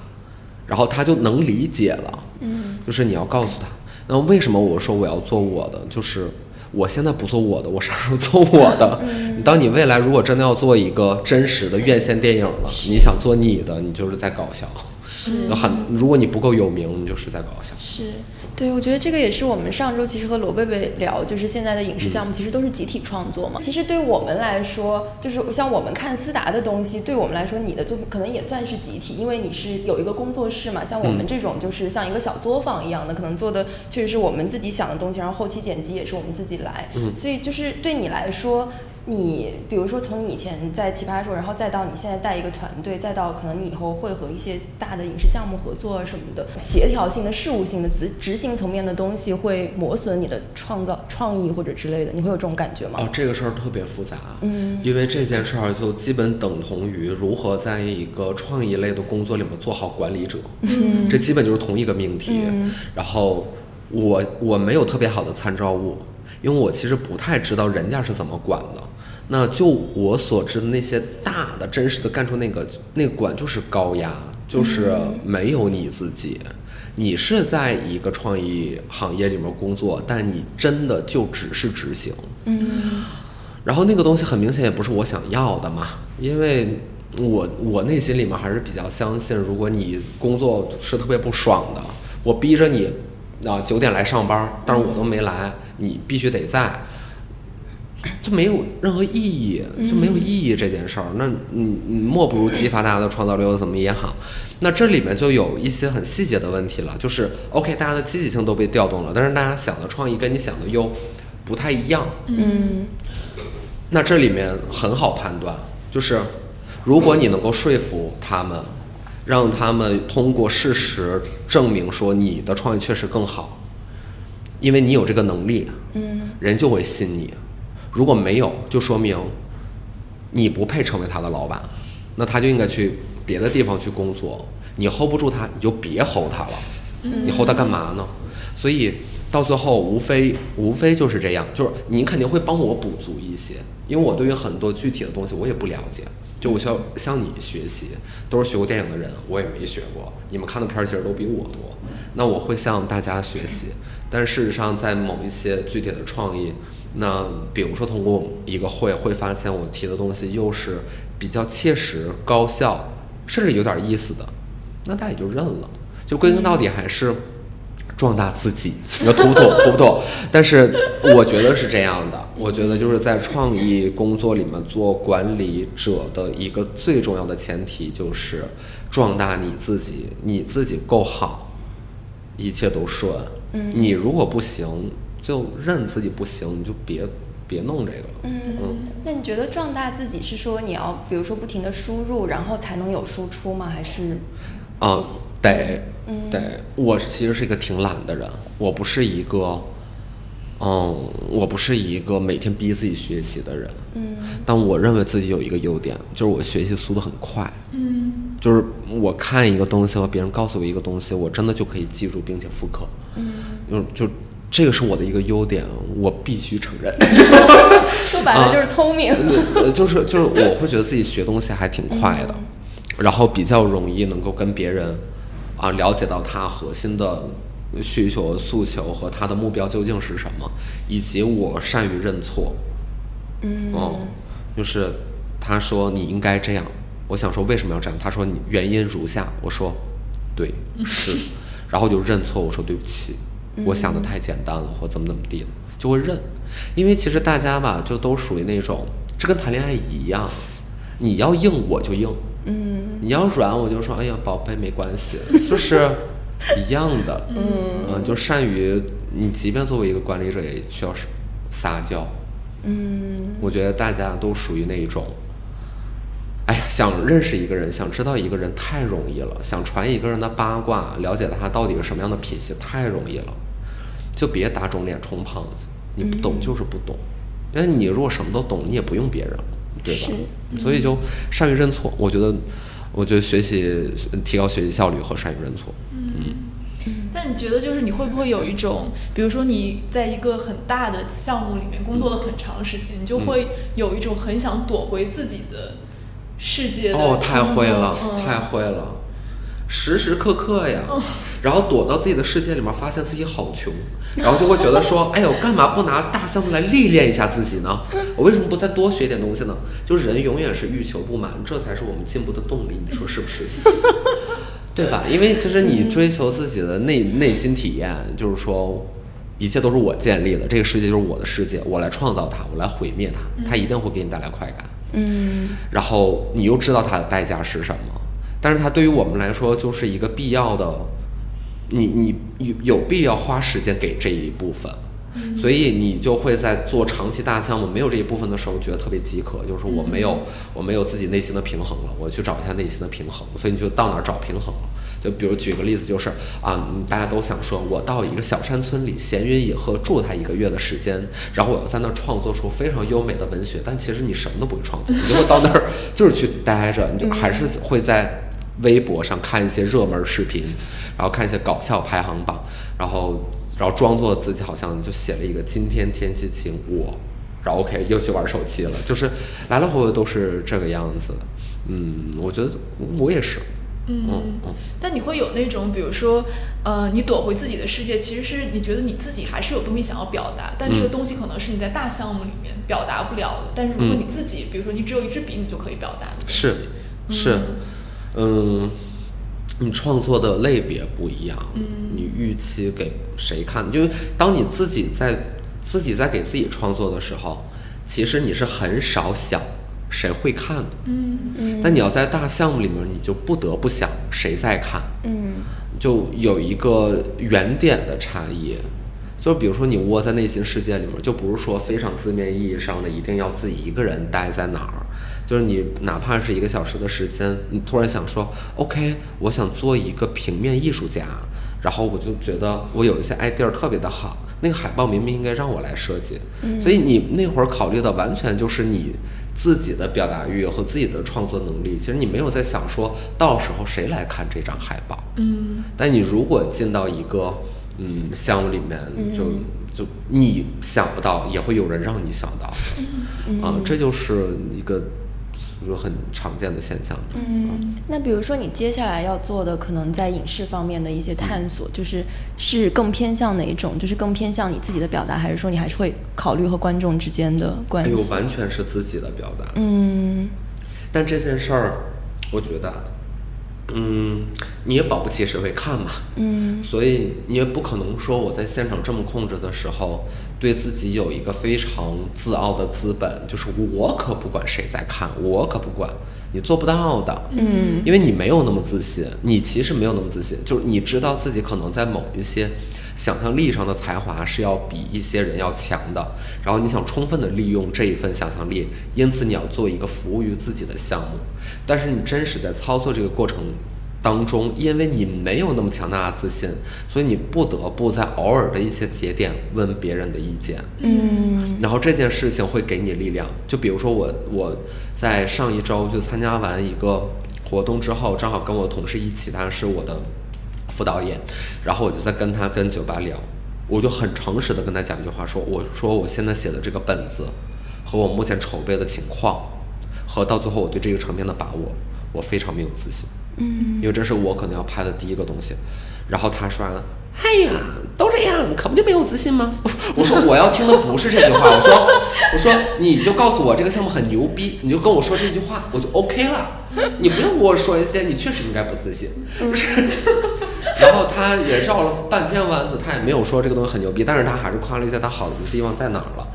然后他就能理解了。嗯就是你要告诉他，那为什么我说我要做我的？就是我现在不做我的，我啥时候做我的？你当你未来如果真的要做一个真实的院线电影了，你想做你的，你就是在搞笑。是很，如果你不够有名，你就是在搞笑。是，对，我觉得这个也是我们上周其实和罗贝贝聊，就是现在的影视项目其实都是集体创作嘛。其实对我们来说，就是像我们看思达的东西，对我们来说，你的作品可能也算是集体，因为你是有一个工作室嘛。像我们嗯这种就是像一个小作坊一样的，可能做的确实是我们自己想的东西，然后后期剪辑也是我们自己来。嗯所以就是对你来说。你比如说从你以前在奇葩说，然后再到你现在带一个团队，再到可能你以后会和一些大的影视项目合作啊什么的，协调性的、事务性的、执执行层面的东西会磨损你的创造创意或者之类的，你会有这种感觉吗？哦，这个事儿特别复杂，嗯因为这件事儿就基本等同于如何在一个创意类的工作里面做好管理者，嗯这基本就是同一个命题。嗯然后我我没有特别好的参照物，因为我其实不太知道人家是怎么管的。那就我所知的那些大的真实的干出那个那个管就是高压，就是没有你自己。你是在一个创意行业里面工作，但你真的就只是执行。嗯然后那个东西很明显也不是我想要的嘛，因为我我内心里面还是比较相信，如果你工作是特别不爽的，我逼着你啊九点来上班，但是我都没来，你必须得在，就没有任何意义，就没有意义这件事儿。那你你莫不如激发大家的创造力，又怎么也好。那这里面就有一些很细节的问题了，就是 OK，大家的积极性都被调动了，但是大家想的创意跟你想的又不太一样。嗯那这里面很好判断，就是如果你能够说服他们，让他们通过事实证明说你的创意确实更好，因为你有这个能力，嗯人就会信你。如果没有，就说明你不配成为他的老板，那他就应该去别的地方去工作。你 hold 不住他，你就别 hold 他了。你 hold 他干嘛呢？所以到最后，无非无非就是这样，就是你肯定会帮我补足一些，因为我对于很多具体的东西我也不了解。就我需要向你学习，都是学过电影的人，我也没学过。你们看的片儿其实都比我多，那我会向大家学习。但事实上，在某一些具体的创意，那比如说通过一个会，会发现我提的东西又是比较切实、高效，甚至有点意思的，那大家也就认了。就归根到底还是壮大自己，你说突不突？突不突？但是我觉得是这样的，我觉得就是在创意工作里面做管理者的一个最重要的前提就是壮大你自己，你自己够好，一切都顺。嗯你如果不行，就认自己不行，你就别别弄这个了。嗯，那你觉得壮大自己是说你要比如说不停的输入，然后才能有输出吗？还是？啊，得嗯。得，我其实是一个挺懒的人，我不是一个，嗯，我不是一个每天逼自己学习的人，嗯。但我认为自己有一个优点，就是我学习速度很快，嗯。就是我看一个东西和别人告诉我一个东西，我真的就可以记住并且复刻，嗯，就就这个是我的一个优点，我必须承认。说白了就是聪明。呃，就是就是我会觉得自己学东西还挺快的，然后比较容易能够跟别人啊了解到他核心的需求、诉求和他的目标究竟是什么，以及我善于认错。嗯哦，就是他说你应该这样，我想说为什么要这样？他说你原因如下，我说对是，然后就认错，我说对不起，我想的太简单了，或怎么怎么地了，就会认，因为其实大家吧，就都属于那种，这跟谈恋爱一样，你要硬我就硬，嗯。你要软我就说哎呀宝贝没关系，就是一样的，嗯。就善于你，即便作为一个管理者，也需要撒娇。嗯。我觉得大家都属于那一种，哎呀，想认识一个人，想知道一个人太容易了，想传一个人的八卦，了解他到底是什么样的脾气太容易了，就别打肿脸充胖子，你不懂就是不懂，因为你如果什么都懂，你也不用别人了，对吧？所以就善于认错，我觉得，我觉得学习提高学习效率和善于认错，嗯。但你觉得就是你会不会有一种，比如说你在一个很大的项目里面工作了很长时间，你就会有一种很想躲回自己的世界的哦，太会了，嗯太会了，时时刻刻呀，然后躲到自己的世界里面，发现自己好穷，然后就会觉得说，哎呦，干嘛不拿大项目来历练一下自己呢？我为什么不再多学点东西呢？就是人永远是欲求不满，这才是我们进步的动力，你说是不是？对吧？因为其实你追求自己的内内心体验，就是说，一切都是我建立的，这个世界就是我的世界，我来创造它，我来毁灭它，它一定会给你带来快感。嗯。然后你又知道它的代价是什么，但是它对于我们来说就是一个必要的，你你有有必要花时间给这一部分，所以你就会在做长期大项目没有这一部分的时候觉得特别饥渴，就是我没有我没有自己内心的平衡了，我去找一下内心的平衡，所以你就到哪儿找平衡了。就比如举个例子，就是啊，嗯大家都想说，我到一个小山村里闲云野鹤住它一个月的时间，然后我要在那儿创作出非常优美的文学，但其实你什么都不会创作，你就会到那儿 就是去待着，你就还是会在微博上看一些热门视频，然后看一些搞笑排行榜，然后然后装作自己好像就写了一个今天天气晴我，然后 OK 又去玩手机了，就是来来回回都是这个样子。嗯，我觉得我也是。嗯嗯但你会有那种，比如说，呃，你躲回自己的世界，其实是你觉得你自己还是有东西想要表达，但这个嗯东西可能是你在大项目里面表达不了的。但是如果嗯你自己，比如说你只有一支笔，你就可以表达的东是西。是嗯，嗯，你创作的类别不一样，嗯你预期给谁看？就当你自己在自己在给自己创作的时候，其实你是很少想谁会看的。嗯嗯。但你要在大项目里面，你就不得不想谁在看，嗯。就有一个原点的差异。就比如说你窝在内心世界里面，就不是说非常字面意义上的一定要自己一个人待在哪儿，就是你哪怕是一个小时的时间，你突然想说，OK，我想做一个平面艺术家，然后我就觉得我有一些 idea 特别的好，那个海报明明应该让我来设计，所以你那会儿考虑的完全就是你自己的表达欲和自己的创作能力，其实你没有在想说到时候谁来看这张海报，嗯，但你如果进到一个嗯项目里面，就就你想不到，也会有人让你想到嗯，啊，这就是一个就是很常见的现象。嗯，那比如说你接下来要做的，可能在影视方面的一些探索，就是是更偏向哪一种？就是更偏向你自己的表达，还是说你还是会考虑和观众之间的关系？完全是自己的表达。嗯但这件事儿，我觉得，嗯，你也保不齐谁会看嘛。嗯所以你也不可能说我在现场这么控制的时候，对自己有一个非常自傲的资本，就是我可不管谁在看，我可不管，你做不到的。嗯因为你没有那么自信，你其实没有那么自信，就是你知道自己可能在某一些想象力上的才华是要比一些人要强的，然后你想充分的利用这一份想象力，因此你要做一个服务于自己的项目，但是你真实在操作这个过程当中，因为你没有那么强大的自信，所以你不得不在偶尔的一些节点问别人的意见，嗯然后这件事情会给你力量。就比如说我我在上一周就参加完一个活动之后，正好跟我同事一起，他是我的副导演，然后我就在跟他跟酒吧聊，我就很诚实的跟他讲一句话，说我说我现在写的这个本子和我目前筹备的情况，和到最后我对这个成片的把握，我非常没有自信。嗯因为这是我可能要拍的第一个东西。然后他说完了，哎呀，都这样，可不就没有自信吗？我说我要听的不是这句话，我说我说你就告诉我这个项目很牛逼，你就跟我说这句话，我就 OK 了。你不用跟我说一些你确实应该不自信，就是。然后他也绕了半天弯子，他也没有说这个东西很牛逼，但是他还是夸了一下他好的地方在哪儿了。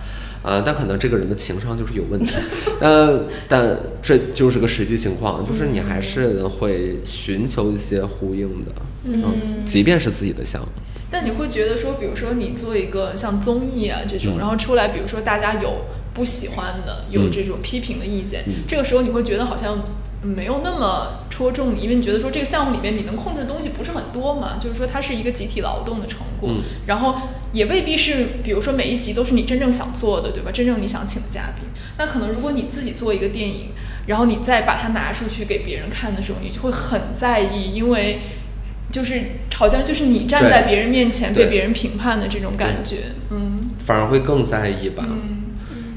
呃，但可能这个人的情商就是有问题，呃，但这就是个实际情况，就是你还是会寻求一些呼应的，嗯，即便是自己的项目，但你会觉得说，比如说你做一个像综艺啊这种，嗯然后出来，比如说大家有不喜欢的，有嗯这种批评的意见，嗯这个时候你会觉得好像没有那么戳中你，因为你觉得说这个项目里面你能控制的东西不是很多嘛，就是说它是一个集体劳动的成果，嗯然后也未必是，比如说每一集都是你真正想做的，对吧？真正你想请的嘉宾，那可能如果你自己做一个电影，然后你再把它拿出去给别人看的时候，你就会很在意，因为。就是好像就是你站在别人面前被别人评判的这种感觉，嗯反而会更在意吧。嗯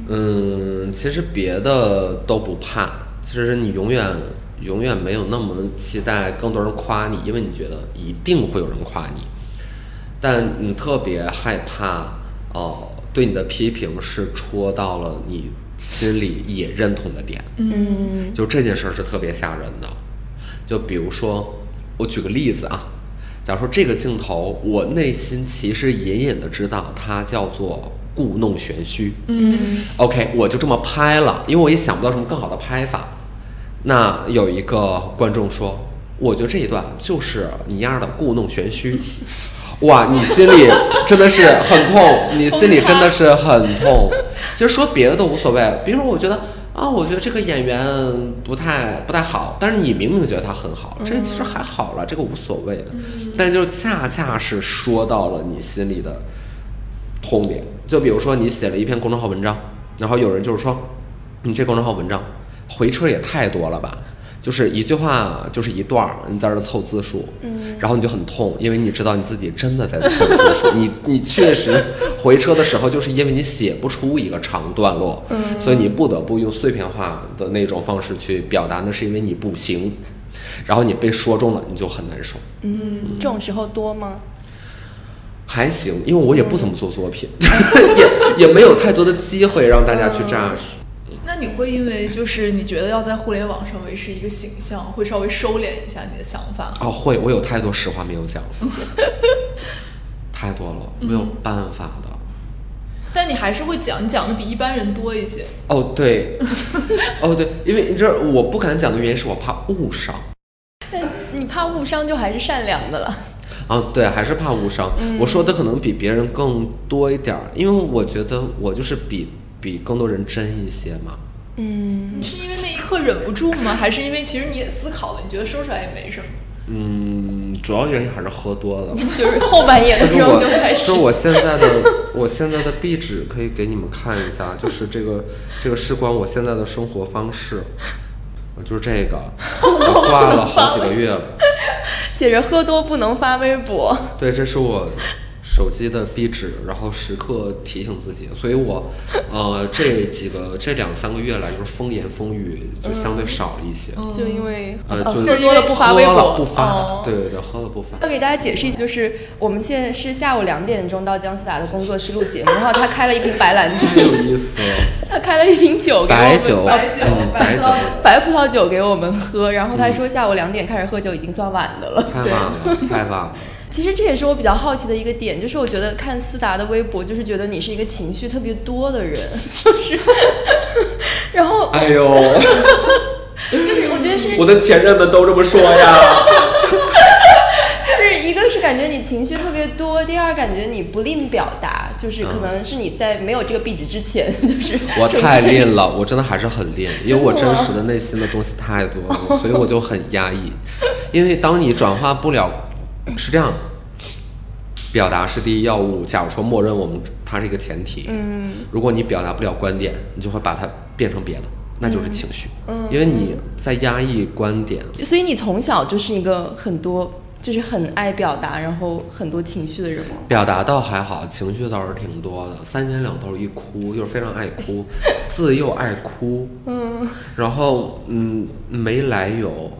嗯，其实别的都不怕，其实你永远永远没有那么期待更多人夸你，因为你觉得一定会有人夸你，但你特别害怕哦、对你的批评是戳到了你心里也认同的点，嗯就这件事儿是特别吓人的。就比如说，我举个例子啊，假如说这个镜头，我内心其实隐隐的知道它叫做故弄玄虚。嗯 OK，我就这么拍了，因为我也想不到什么更好的拍法。那有一个观众说，我觉得这一段就是你丫的故弄玄虚。哇，你心里真的是很痛，你心里真的是很痛。其实说别的都无所谓，比如说我觉得啊，我觉得这个演员不太不太好，但是你明明觉得他很好，这其实还好了，这个无所谓的。但就恰恰是说到了你心里的痛点。就比如说你写了一篇公众号文章，然后有人就是说，你这公众号文章回车也太多了吧？就是一句话就是一段儿，你在这儿凑字数，嗯然后你就很痛，因为你知道你自己真的在凑字数，你你确实回车的时候，就是因为你写不出一个长段落，嗯所以你不得不用碎片化的那种方式去表达，那是因为你不行，然后你被说中了，你就很难受。嗯，这种时候多吗？还行，因为我也不怎么做作品，也也没有太多的机会让大家去扎实。那你会因为就是你觉得要在互联网上维持一个形象，会稍微收敛一下你的想法？哦，会，我有太多实话没有讲，太多了，没有办法的。但你还是会讲，你讲的比一般人多一些。哦，对，哦对，因为你知道我不敢讲的原因是我怕误伤。但你怕误伤，就还是善良的了。啊，对，还是怕误伤。我说的可能比别人更多一点儿，因为我觉得我就是比比更多人真一些嘛。嗯，你是因为那一刻忍不住吗？还是因为其实你也思考了，你觉得说出来也没什么？嗯，主要原因还是喝多了。就是后半夜的时候就开始。是我现在的我现在的壁纸可以给你们看一下，就是这个这个事关我现在的生活方式，就是这个，我挂了好几个月了。写着喝多不能发微博。对，这是我。手机的壁纸，然后时刻提醒自己，所以我，呃，这几个这两三个月来，就是风言风语就相对少了一些，就因为呃，就喝多了不发微博，不发，对对对，喝了不发。要给大家解释一下，就是我们现在是下午两点钟到姜思达的工作室录节目，然后他开了一瓶白兰地，太有意思了。他开了一瓶酒，白酒，白酒，白酒，白葡萄酒给我们喝，然后他说下午两点开始喝酒已经算晚的了，太晚了，太晚了。其实这也是我比较好奇的一个点，就是我觉得看思达的微博，就是觉得你是一个情绪特别多的人，就是，然后，哎呦，就是我觉得是我的前任们都这么说呀，就是一个是感觉你情绪特别多，第二感觉你不吝表达，就是可能是你在没有这个壁纸之前，就是我太吝了，我真的还是很吝，因为我真实的内心的东西太多了，所以我就很压抑，因为当你转化不了。是这样，表达是第一要务。假如说默认我们它是一个前提，嗯，如果你表达不了观点，你就会把它变成别的，那就是情绪，嗯，因为你在压抑观点。所以你从小就是一个很多就是很爱表达，然后很多情绪的人吗？表达倒还好，情绪倒是挺多的，三天两头一哭，就是非常爱哭，自幼爱哭，嗯，然后嗯没来由。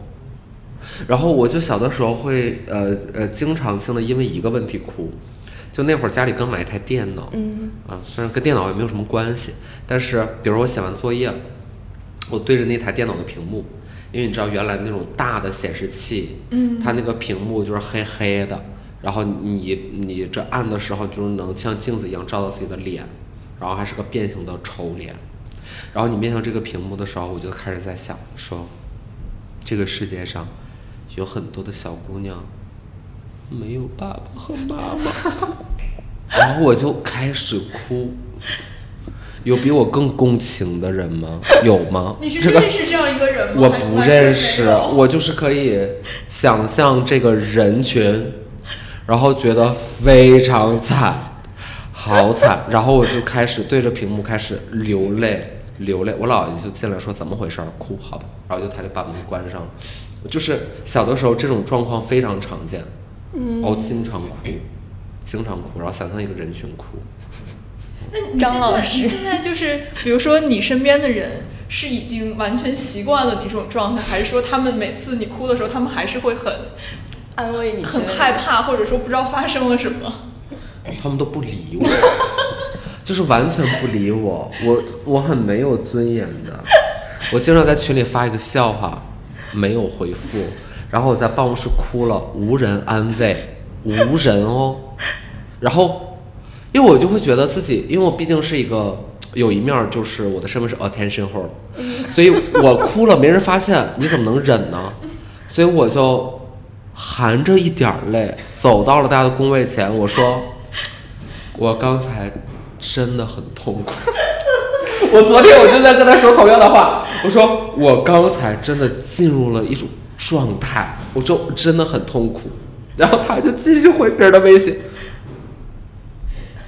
然后我就小的时候会呃呃经常性的因为一个问题哭，就那会儿家里刚买一台电脑，嗯。啊虽然跟电脑也没有什么关系，但是比如我写完作业，我对着那台电脑的屏幕，因为你知道原来那种大的显示器，嗯，它那个屏幕就是黑黑的，然后你你这按的时候就是能像镜子一样照到自己的脸，然后还是个变形的丑脸，然后你面向这个屏幕的时候，我就开始在想说，这个世界上。有很多的小姑娘没有爸爸和妈妈，然后我就开始哭。有比我更共情的人吗？有吗？你是认识这样一个人吗？我不认识，我就是可以想象这个人群，然后觉得非常惨，好惨。然后我就开始对着屏幕开始流泪，流泪。我姥爷就进来说：“怎么回事？哭好吧。”然后就他就把门关上。就是小的时候，这种状况非常常见，嗯，我经常哭，经常哭，然后想象一个人群哭。那张老师，你现在就是，比如说你身边的人是已经完全习惯了你这种状态，还是说他们每次你哭的时候，他们还是会很安慰你，很害怕，或者说不知道发生了什么？他们都不理我，就是完全不理我，我我很没有尊严的，我经常在群里发一个笑话。没有回复，然后我在办公室哭了，无人安慰，无人哦。然后，因为我就会觉得自己，因为我毕竟是一个有一面就是我的身份是 attention h o l d 所以我哭了没人发现，你怎么能忍呢？所以我就含着一点泪走到了大家的工位前，我说，我刚才真的很痛苦。我昨天我就在跟他说同样的话，我说我刚才真的进入了一种状态，我就真的很痛苦，然后他就继续回别人的微信，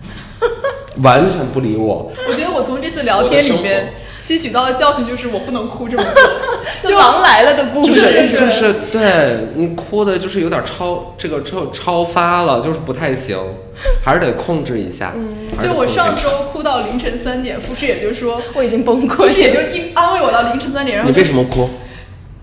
完全不理我。我觉得我从这次聊天里面吸取到的教训就是我不能哭这么多，就狼来了的故事，就是就是对你哭的就是有点超这个超超发了，就是不太行。还是得控制一下。嗯，就我上周哭到凌晨三点，复试也就说我已经崩溃，也就一安慰我到凌晨三点。然后你为什么哭？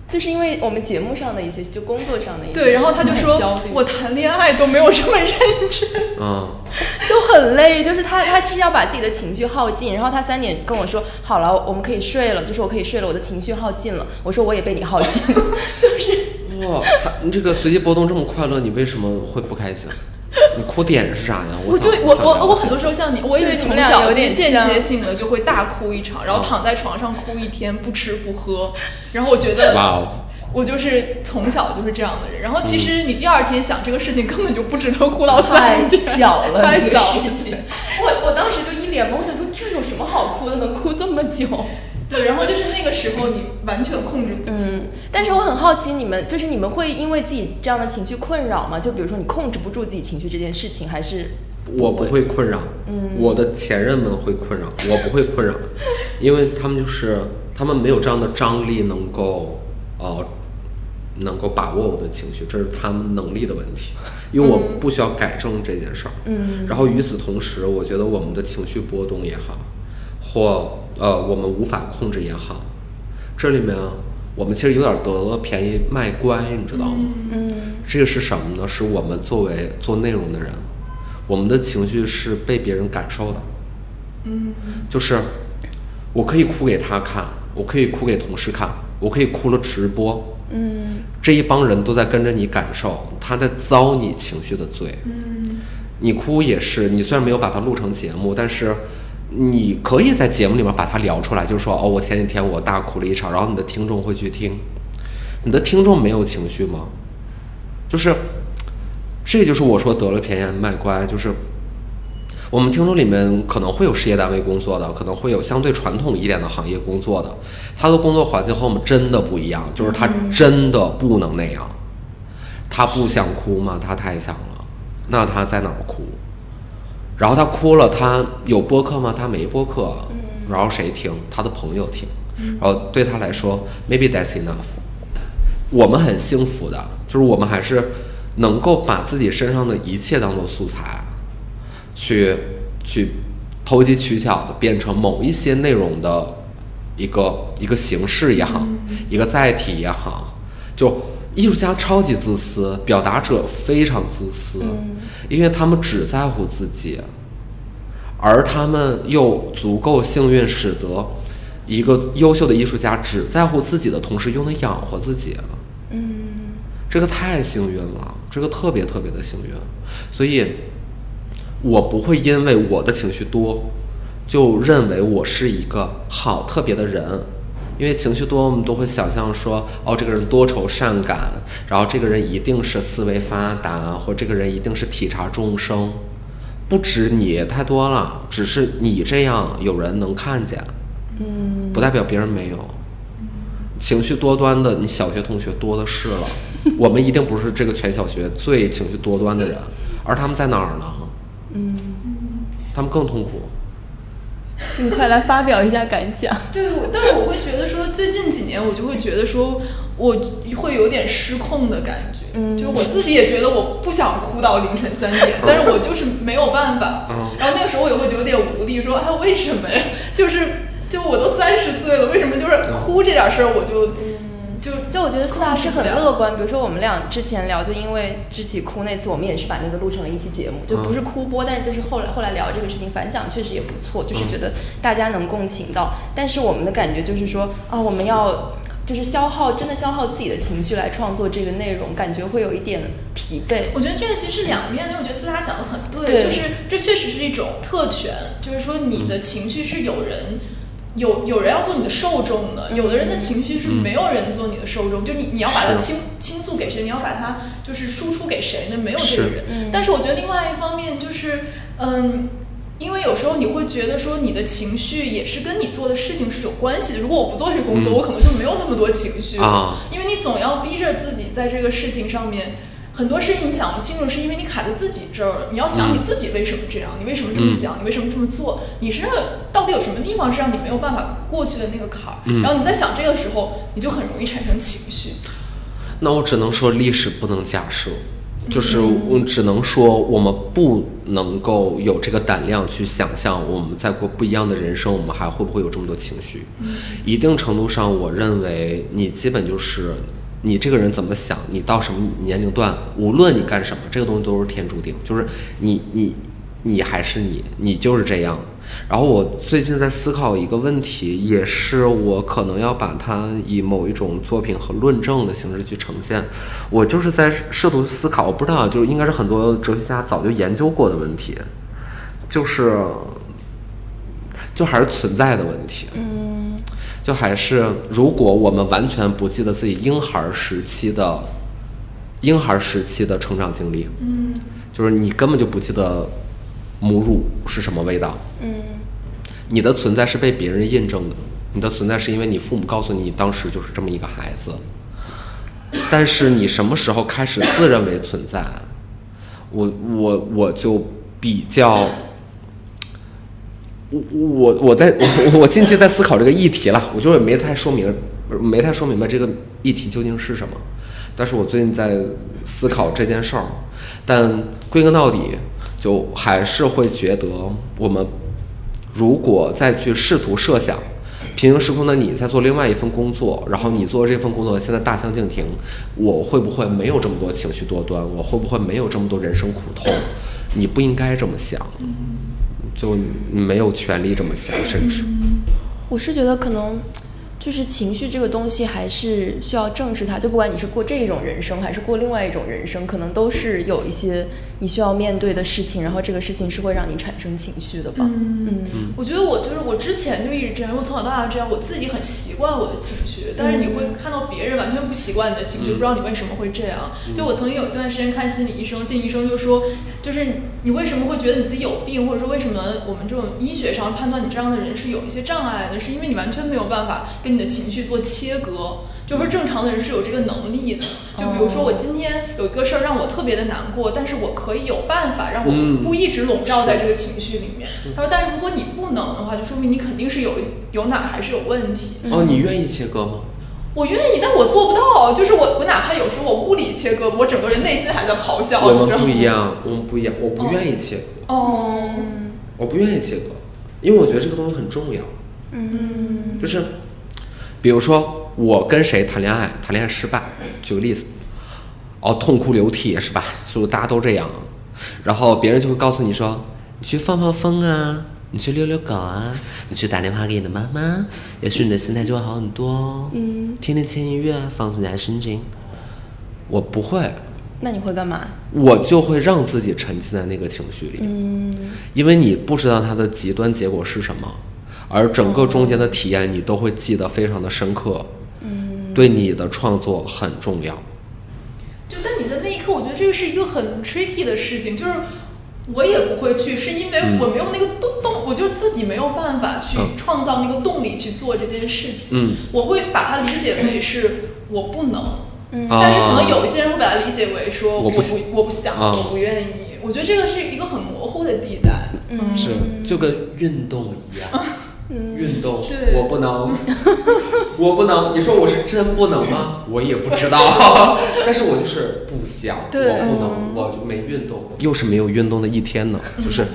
就是因为我们节目上的一些，就工作上的一些。对，然后他就说，我谈恋爱都没有这么认真。嗯，就很累，就是他他就是要把自己的情绪耗尽。然后他三点跟我说，好了，我们可以睡了，就是我可以睡了，我的情绪耗尽了。我说我也被你耗尽了，就是。哇，你这个随机波动这么快乐，你为什么会不开心？你哭点是啥呀？我就我我我很多时候像你，我也是从小有点间歇性的就会大哭一场，然后躺在床上哭一天，不吃不喝，然后我觉得哇哦，我就是从小就是这样的人。然后其实你第二天想这个事情，根本就不值得哭到三太小了，太小了。我我当时就一脸懵，我想说这有什么好哭的，能哭这么久？对，然后就是那个时候你完全控制不住。嗯，但是我很好奇，你们就是你们会因为自己这样的情绪困扰吗？就比如说你控制不住自己情绪这件事情，还是我不会困扰，嗯我的前任们会困扰，我不会困扰，因为他们就是他们没有这样的张力，能够呃能够把握我的情绪，这是他们能力的问题，因为我不需要改正这件事儿。嗯然后与此同时，我觉得我们的情绪波动也好，或呃我们无法控制也好，这里面我们其实有点得了便宜卖乖，你知道吗？嗯这个是什么呢？是我们作为做内容的人，我们的情绪是被别人感受的。嗯，就是我可以哭给他看，我可以哭给同事看，我可以哭了直播，嗯这一帮人都在跟着你感受，他在遭你情绪的罪。嗯，你哭也是，你虽然没有把它录成节目，但是你可以在节目里面把它聊出来，就是说哦，我前几天我大哭了一场，然后你的听众会去听，你的听众没有情绪吗？就是，这就是我说得了便宜卖乖，就是我们听众里面可能会有事业单位工作的，可能会有相对传统一点的行业工作的，他的工作环境和我们真的不一样，就是他真的不能那样。他不想哭吗？他太想了，那他在哪儿哭？然后他哭了，他有播客吗？他没播客，然后谁听？他的朋友听，然后对他来说，maybe that's enough。我们很幸福的，就是我们还是能够把自己身上的一切当做素材，去去投机取巧的变成某一些内容的一个一个形式也好，一个载体也好，就艺术家超级自私，表达者非常自私，因为他们只在乎自己，而他们又足够幸运，使得一个优秀的艺术家只在乎自己的同时，又能养活自己。嗯。这个太幸运了，这个特别特别的幸运，所以我不会因为我的情绪多，就认为我是一个好特别的人，因为情绪多，我们都会想象说，哦，这个人多愁善感，然后这个人一定是思维发达，或这个人一定是体察众生，不止你太多了，只是你这样有人能看见，嗯不代表别人没有。情绪多端的，你小学同学多的是了。我们一定不是这个全小学最情绪多端的人，而他们在哪儿呢？嗯，他们更痛苦。你快来发表一下感想。对，但是我会觉得说，最近几年我就会觉得说，我会有点失控的感觉。嗯就我自己也觉得我不想哭到凌晨三点，但是我就是没有办法。嗯然后那个时候我也会觉得有点无力，说哎为什么呀？就是就我都三十岁了，为什么就是哭这点事儿我就就就我觉得四大是很乐观，比如说我们俩之前聊，就因为知起哭那次，我们也是把那个录成了一期节目，就不是哭播，但是就是后来后来聊这个事情，反响确实也不错，就是觉得大家能共情到。但是我们的感觉就是说，啊，我们要就是消耗，真的消耗自己的情绪来创作这个内容，感觉会有一点疲惫。我觉得这个其实两面的，我觉得四大讲的很对，对就是这确实是一种特权，就是说你的情绪是有人。有有人要做你的受众的，有的人的情绪是没有人做你的受众，就你你要把它倾倾诉给谁，你要把它就是输出给谁呢？没有这个人。嗯但是我觉得另外一方面就是，嗯，因为有时候你会觉得说你的情绪也是跟你做的事情是有关系的。如果我不做这个工作，嗯我可能就没有那么多情绪因为你总要逼着自己在这个事情上面。很多事情你想不清楚，是因为你卡在自己这儿。你要想你自己为什么这样，你为什么这么想，你为什么这么做？你身上到底有什么地方是让你没有办法过去的那个坎儿？嗯然后你在想这个的时候，你就很容易产生情绪。那我只能说历史不能假设，就是我只能说我们不能够有这个胆量去想象我们在过不一样的人生，我们还会不会有这么多情绪？一定程度上，我认为你基本就是你这个人怎么想，你到什么年龄段，无论你干什么，这个东西都是天注定，就是你你你还是你，你就是这样。然后我最近在思考一个问题，也是我可能要把它以某一种作品和论证的形式去呈现。我就是在试图思考，我不知道，就是应该是很多哲学家早就研究过的问题，就是就还是存在的问题。嗯就还是如果我们完全不记得自己婴孩时期的婴孩时期的成长经历，嗯。就是你根本就不记得母乳是什么味道，嗯。你的存在是被别人印证的，你的存在是因为你父母告诉你你当时就是这么一个孩子，但是你什么时候开始自认为存在？我我我就比较，我我我在我我近期在思考这个议题了，我就是没太说明没太说明白这个议题究竟是什么，但是我最近在思考这件事儿，但归根到底，就还是会觉得我们如果再去试图设想。平行时空的你在做另外一份工作，然后你做这份工作现在大相径庭，我会不会没有这么多情绪多端？我会不会没有这么多人生苦痛？你不应该这么想，就你没有权利这么想，甚至我是觉得可能就是情绪这个东西还是需要正视它，就不管你是过这一种人生还是过另外一种人生，可能都是有一些你需要面对的事情，然后这个事情是会让你产生情绪的吧。嗯嗯我觉得我就是我之前就一直这样，因为我从小到大这样，我自己很习惯我的情绪，但是你会看到别人完全不习惯你的情绪，嗯不知道你为什么会这样。就我曾经有一段时间看心理医生，心理医生就说，就是你为什么会觉得你自己有病，或者说为什么我们这种医学上判断你这样的人是有一些障碍的，是因为你完全没有办法跟你的情绪做切割。就是说正常的人是有这个能力的，就比如说我今天有一个事儿让我特别的难过，但是我可以有办法让我嗯不一直笼罩在这个情绪里面。他说，但是如果你不能的话，就说明你肯定是有有哪还是有问题。哦，你愿意切割吗？我愿意，但我做不到。就是我，我哪怕有时候我物理切割，我整个人内心还在咆哮。我们你知道吗不一。样，我们不一样，我不愿意切割，哦，我不愿意切割，因为我觉得这个东西很重要。嗯就是，比如说我跟谁谈恋爱，谈恋爱失败，举个例子，哦，痛哭流涕是吧？所以大家都这样，然后别人就会告诉你说，你去放放风啊，你去遛遛狗啊，你去打电话给你的妈妈，也许你的心态就会好很多哦。嗯，听听轻音乐，放松一下心情。我不会，那你会干嘛？我就会让自己沉浸在那个情绪里。嗯因为你不知道它的极端结果是什么，而整个中间的体验你都会记得非常的深刻，嗯对你的创作很重要。就但你在那一刻，我觉得这个是一个很 tricky 的事情，就是我也不会去，是因为嗯我没有那个动动，我就自己没有办法去嗯创造那个动力去做这件事情。嗯我会把它理解为是我不能。嗯但是可能啊有一些人会把它理解为说我我不我不想、啊我不愿意。我觉得这个是一个很模糊的地带。嗯是，就跟运动一样，运动我不能，我不能。你说我是真不能吗？我也不知道，但是我就是不想，我不能，我就没运动，又是没有运动的一天呢，就是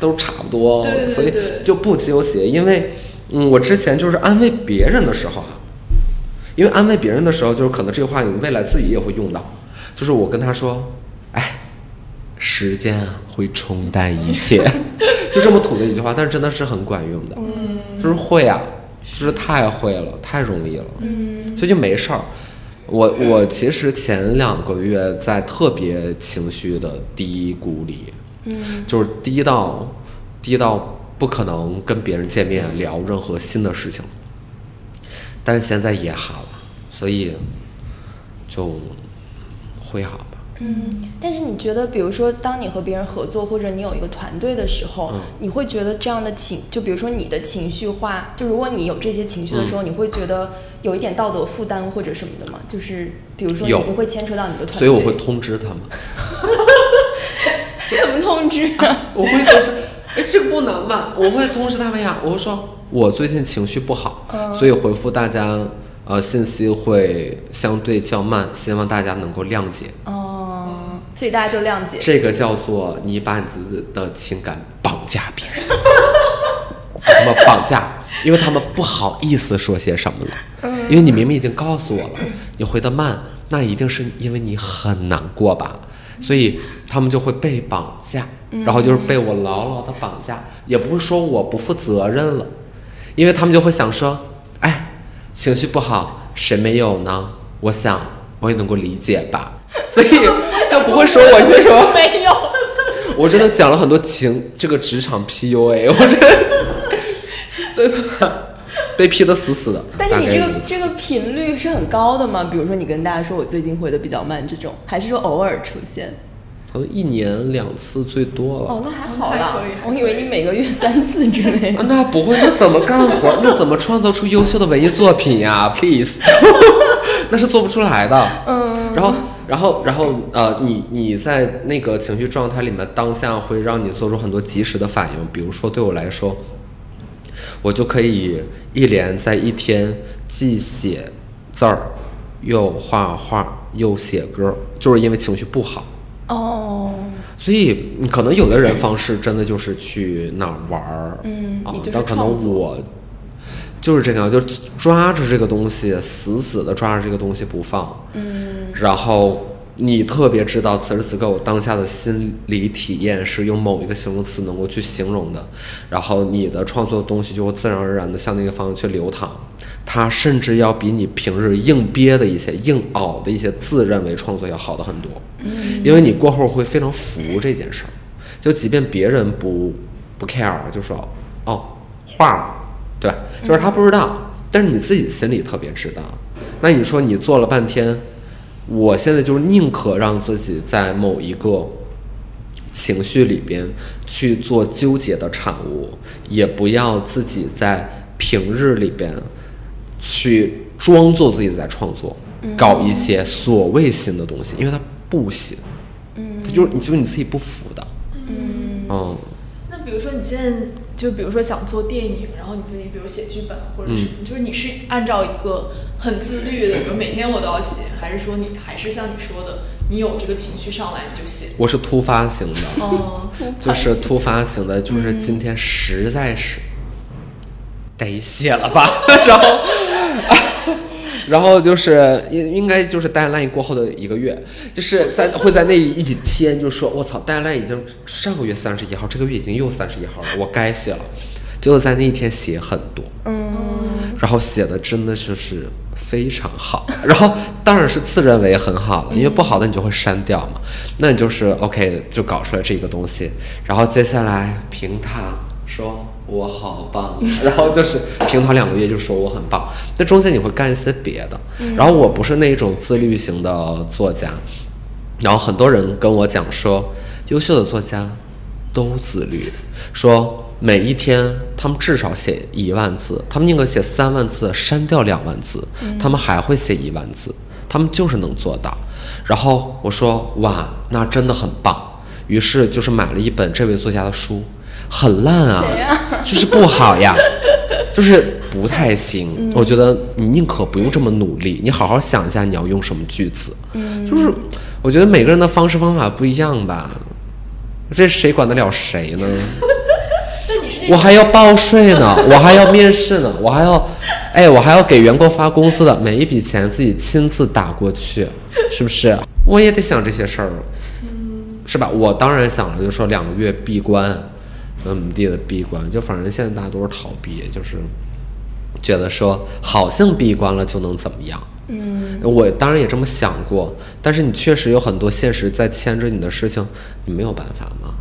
都差不多，所以就不纠结。因为，嗯，我之前就是安慰别人的时候啊，因为安慰别人的时候，就是可能这个话你未来自己也会用到，就是我跟他说，哎，时间啊会冲淡一切，就这么土的一句话，但是真的是很管用的，嗯。就是会啊，就是太会了，太容易了，嗯。所以就没事儿。我我其实前两个月在特别情绪的低谷里，嗯。就是低到低到不可能跟别人见面聊任何新的事情，但是现在也好了，所以就会好。吧。嗯，但是你觉得，比如说，当你和别人合作，或者你有一个团队的时候，嗯你会觉得这样的情，就比如说你的情绪化，就如果你有这些情绪的时候，嗯你会觉得有一点道德负担或者什么的吗？就是比如说你有你会牵扯到你的团队，所以我会通知他们，怎么通知啊？我会通知，哎，这个不能吧？我会通知他们呀，我会说我最近情绪不好，嗯所以回复大家呃信息会相对较慢，希望大家能够谅解。哦，所以大家就谅解。这个叫做你把你自己的情感绑架别人，把 他们绑架，因为他们不好意思说些什么了，因为你明明已经告诉我了，你回的慢，那一定是因为你很难过吧，所以他们就会被绑架，然后就是被我牢牢的绑架，也不是说我不负责任了，因为他们就会想说，哎，情绪不好，谁没有呢？我想我也能够理解吧，所以就不会说我一些什么。没有。我真的讲了很多情这个职场 PUA，我真的，对吧？被批的死死的。但是你这个这个频率是很高的吗？比如说你跟大家说我最近回的比较慢这种，还是说偶尔出现？可能一年两次最多了。哦，那还好还啦以。我以为你每个月三次之类的。啊，那不会，那怎么干活？那怎么创造出优秀的文艺作品呀？Please，那是做不出来的。嗯，然后，然后，然后，呃，你你在那个情绪状态里面，当下会让你做出很多及时的反应。比如说，对我来说，我就可以一连在一天既写字儿，又画画，又写歌，就是因为情绪不好。哦，所以，你可能有的人方式真的就是去那儿玩儿，啊嗯你就是，但可能我就是这个样，就抓着这个东西，死死的抓着这个东西不放，嗯，然后你特别知道此时此刻我当下的心理体验是用某一个形容词能够去形容的，然后你的创作的东西就会自然而然的向那个方向去流淌，它甚至要比你平日硬憋的一些、硬熬的一些自认为创作要好的很多，嗯，因为你过后会非常服这件事儿，就即便别人不不 care，就说哦画，对，就是他不知道，但是你自己心里特别知道，那你说你做了半天。我现在就是宁可让自己在某一个情绪里边去做纠结的产物，也不要自己在平日里边去装作自己在创作，搞一些所谓新的东西，因为它不行，嗯，它就是你就是你自己不服的，嗯，嗯，那比如说你现在就比如说想做电影，然后你自己比如写剧本或者什么，就是你是按照一个很自律的，比如每天我都要写，还是说你还是像你说的，你有这个情绪上来你就写？我是突发型的，哦，就是突发型的，就是今天实在是得写了吧，然后，然后就是应应该就是蛋蛋过后的一个月，就是在会在那一天就说，我操蛋蛋已经上个月三十一号，这个月已经又三十一号了，我该写了，就在那一天写很多，嗯，然后写的真的就是非常好，然后当然是自认为很好了，因为不好的你就会删掉嘛。那你就是 OK 就搞出来这个东西，然后接下来评它说我好棒，然后就是平躺两个月就说我很棒，那中间你会干一些别的。然后我不是那种自律型的作家，然后很多人跟我讲说，优秀的作家都自律，说每一天他们至少写一万字，他们宁可写三万字，删掉两万字，他们还会写一万字，他们就是能做到。然后我说哇，那真的很棒。于是就是买了一本这位作家的书，很烂啊，就是不好呀，就是不太行。我觉得你宁可不用这么努力，你好好想一下你要用什么句子。就是我觉得每个人的方式方法不一样吧，这谁管得了谁呢？我还要报税呢，我还要面试呢，我还要，哎，我还要给员工发工资的，每一笔钱自己亲自打过去，是不是？我也得想这些事儿，是吧？我当然想了，就说两个月闭关，怎么地的闭关，就反正现在大家都是逃避，就是觉得说好像闭关了就能怎么样。嗯，我当然也这么想过，但是你确实有很多现实在牵着你的事情，你没有办法嘛。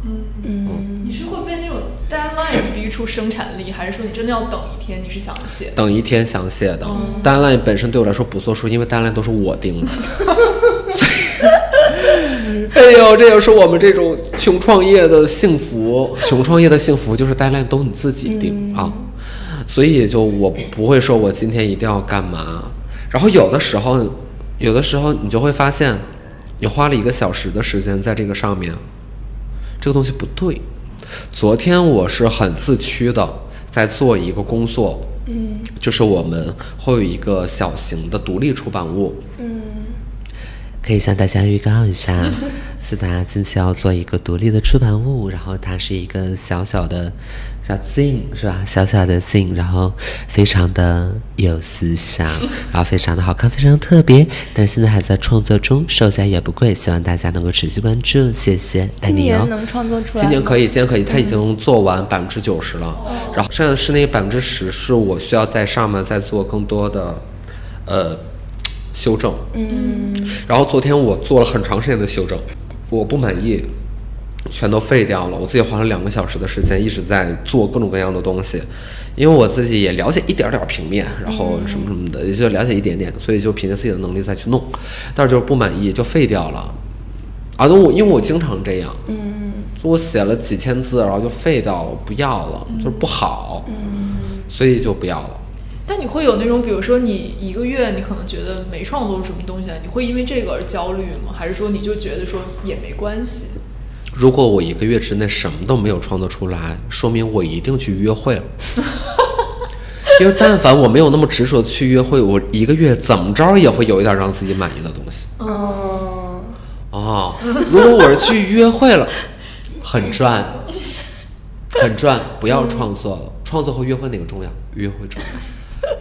你是会被那种 deadline 逼出生产力，还是说你真的要等一天？你是想写的？等一天想写的。deadline 本身对我来说不作数，因为 deadline 都是我定的。哎呦，这也是我们这种穷创业的幸福。穷创业的幸福就是 deadline 都你自己定、啊，所以就我不会说我今天一定要干嘛。然后有的时候，有的时候你就会发现，你花了一个小时的时间在这个上面，这个东西不对。昨天我是很自驱的在做一个工作，嗯就是我们会有一个小型的独立出版物，嗯可以向大家预告一下，思达近期要做一个独立的出版物，然后它是一个小小的小 zine 是吧？小小的 zine，然后非常的有思想，然后非常的好看，非常特别。但是现在还在创作中，售价也不贵，希望大家能够持续关注，谢谢，爱今你哦年。能创作出来？今年可以，。今年可以，他已经做完百分之九十了，然后剩下的是那百分之十，是我需要在上面再做更多的，呃，修正。嗯然后昨天我做了很长时间的修正，我不满意，全都废掉了。我自己花了两个小时的时间，一直在做各种各样的东西，因为我自己也了解一点点平面，然后什么什么的，也就了解一点点，所以就凭借自己的能力再去弄，但是就是不满意就废掉了。啊，我因为我经常这样，嗯，我写了几千字，然后就废掉了，不要了，就是不好，嗯，所以就不要了。但你会有那种，比如说你一个月你可能觉得没创作出什么东西来，你会因为这个而焦虑吗？还是说你就觉得说也没关系？如果我一个月之内什么都没有创作出来，说明我一定去约会了。因为但凡我没有那么执着的去约会，我一个月怎么着也会有一点让自己满意的东西。哦，哦，如果我是去约会了，很赚，很赚，不要创作了。创作和约会哪个重要？约会重要。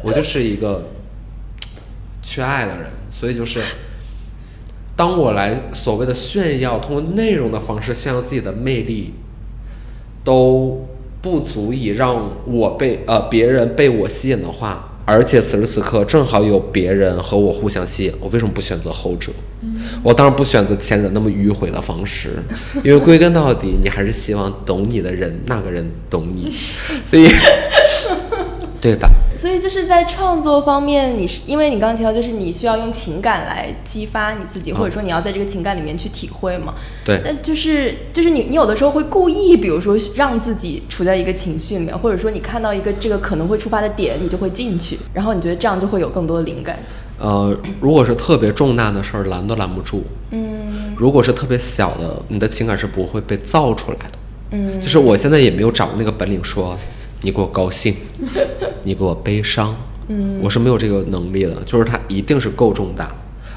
我就是一个缺爱的人，所以就是，当我来所谓的炫耀，通过内容的方式炫耀自己的魅力，都不足以让我被呃别人被我吸引的话，而且此时此刻正好有别人和我互相吸引，我为什么不选择后者？我当然不选择前者那么迂回的方式，因为归根到底，你还是希望懂你的人，那个人懂你，所以，对吧？所以就是在创作方面，你是因为你刚刚提到，就是你需要用情感来激发你自己，或者说你要在这个情感里面去体会嘛。对那就是就是你你有的时候会故意，比如说让自己处在一个情绪里面，或者说你看到一个这个可能会触发的点，你就会进去，然后你觉得这样就会有更多的灵感。呃，如果是特别重大的事儿，拦都拦不住。嗯如果是特别小的，你的情感是不会被造出来的。嗯就是我现在也没有掌握那个本领说，你给我高兴，你给我悲伤，嗯我是没有这个能力的。就是它一定是够重大，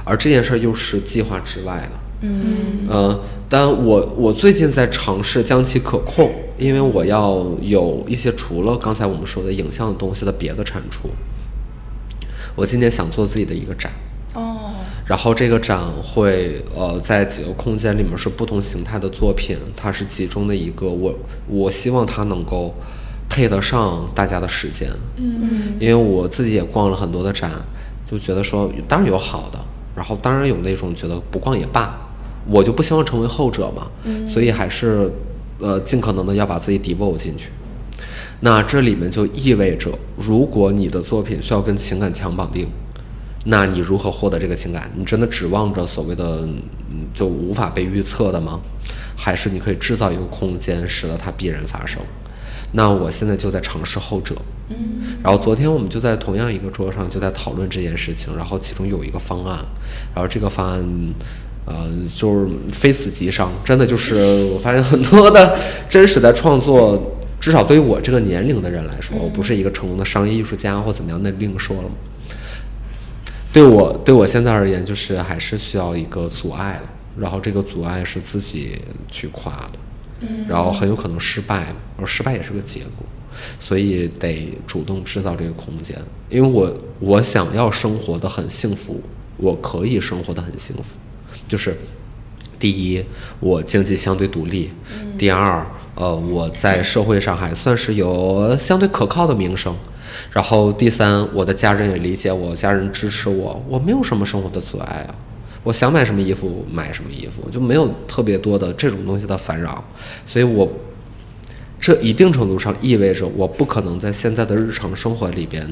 而这件事儿又是计划之外的。嗯呃，但我我最近在尝试将其可控，因为我要有一些除了刚才我们说的影像的东西的别的产出。我今年想做自己的一个展，哦然后这个展会呃在几个空间里面是不同形态的作品，它是其中的一个。我我希望它能够配得上大家的时间，嗯因为我自己也逛了很多的展，就觉得说当然有好的，然后当然有那种觉得不逛也罢，我就不希望成为后者嘛，所以还是呃尽可能的要把自己 devote 进去。那这里面就意味着，如果你的作品需要跟情感强绑定，那你如何获得这个情感？你真的指望着所谓的嗯就无法被预测的吗？还是你可以制造一个空间，使得它必然发生？那我现在就在尝试后者。嗯然后昨天我们就在同样一个桌上就在讨论这件事情，然后其中有一个方案，然后这个方案，呃，就是非死即伤，真的就是我发现很多的真实的创作，至少对于我这个年龄的人来说，我不是一个成功的商业艺术家或怎么样，那另说了。对我对我现在而言，就是还是需要一个阻碍的，然后这个阻碍是自己去跨的，然后很有可能失败，而失败也是个结果，所以得主动制造这个空间。因为我我想要生活的很幸福，我可以生活的很幸福，就是第一，我经济相对独立；第二，呃，我在社会上还算是有相对可靠的名声。然后第三，我的家人也理解我，家人支持我，我没有什么生活的阻碍啊。我想买什么衣服买什么衣服，就没有特别多的这种东西的烦扰，所以我这一定程度上意味着我不可能在现在的日常生活里边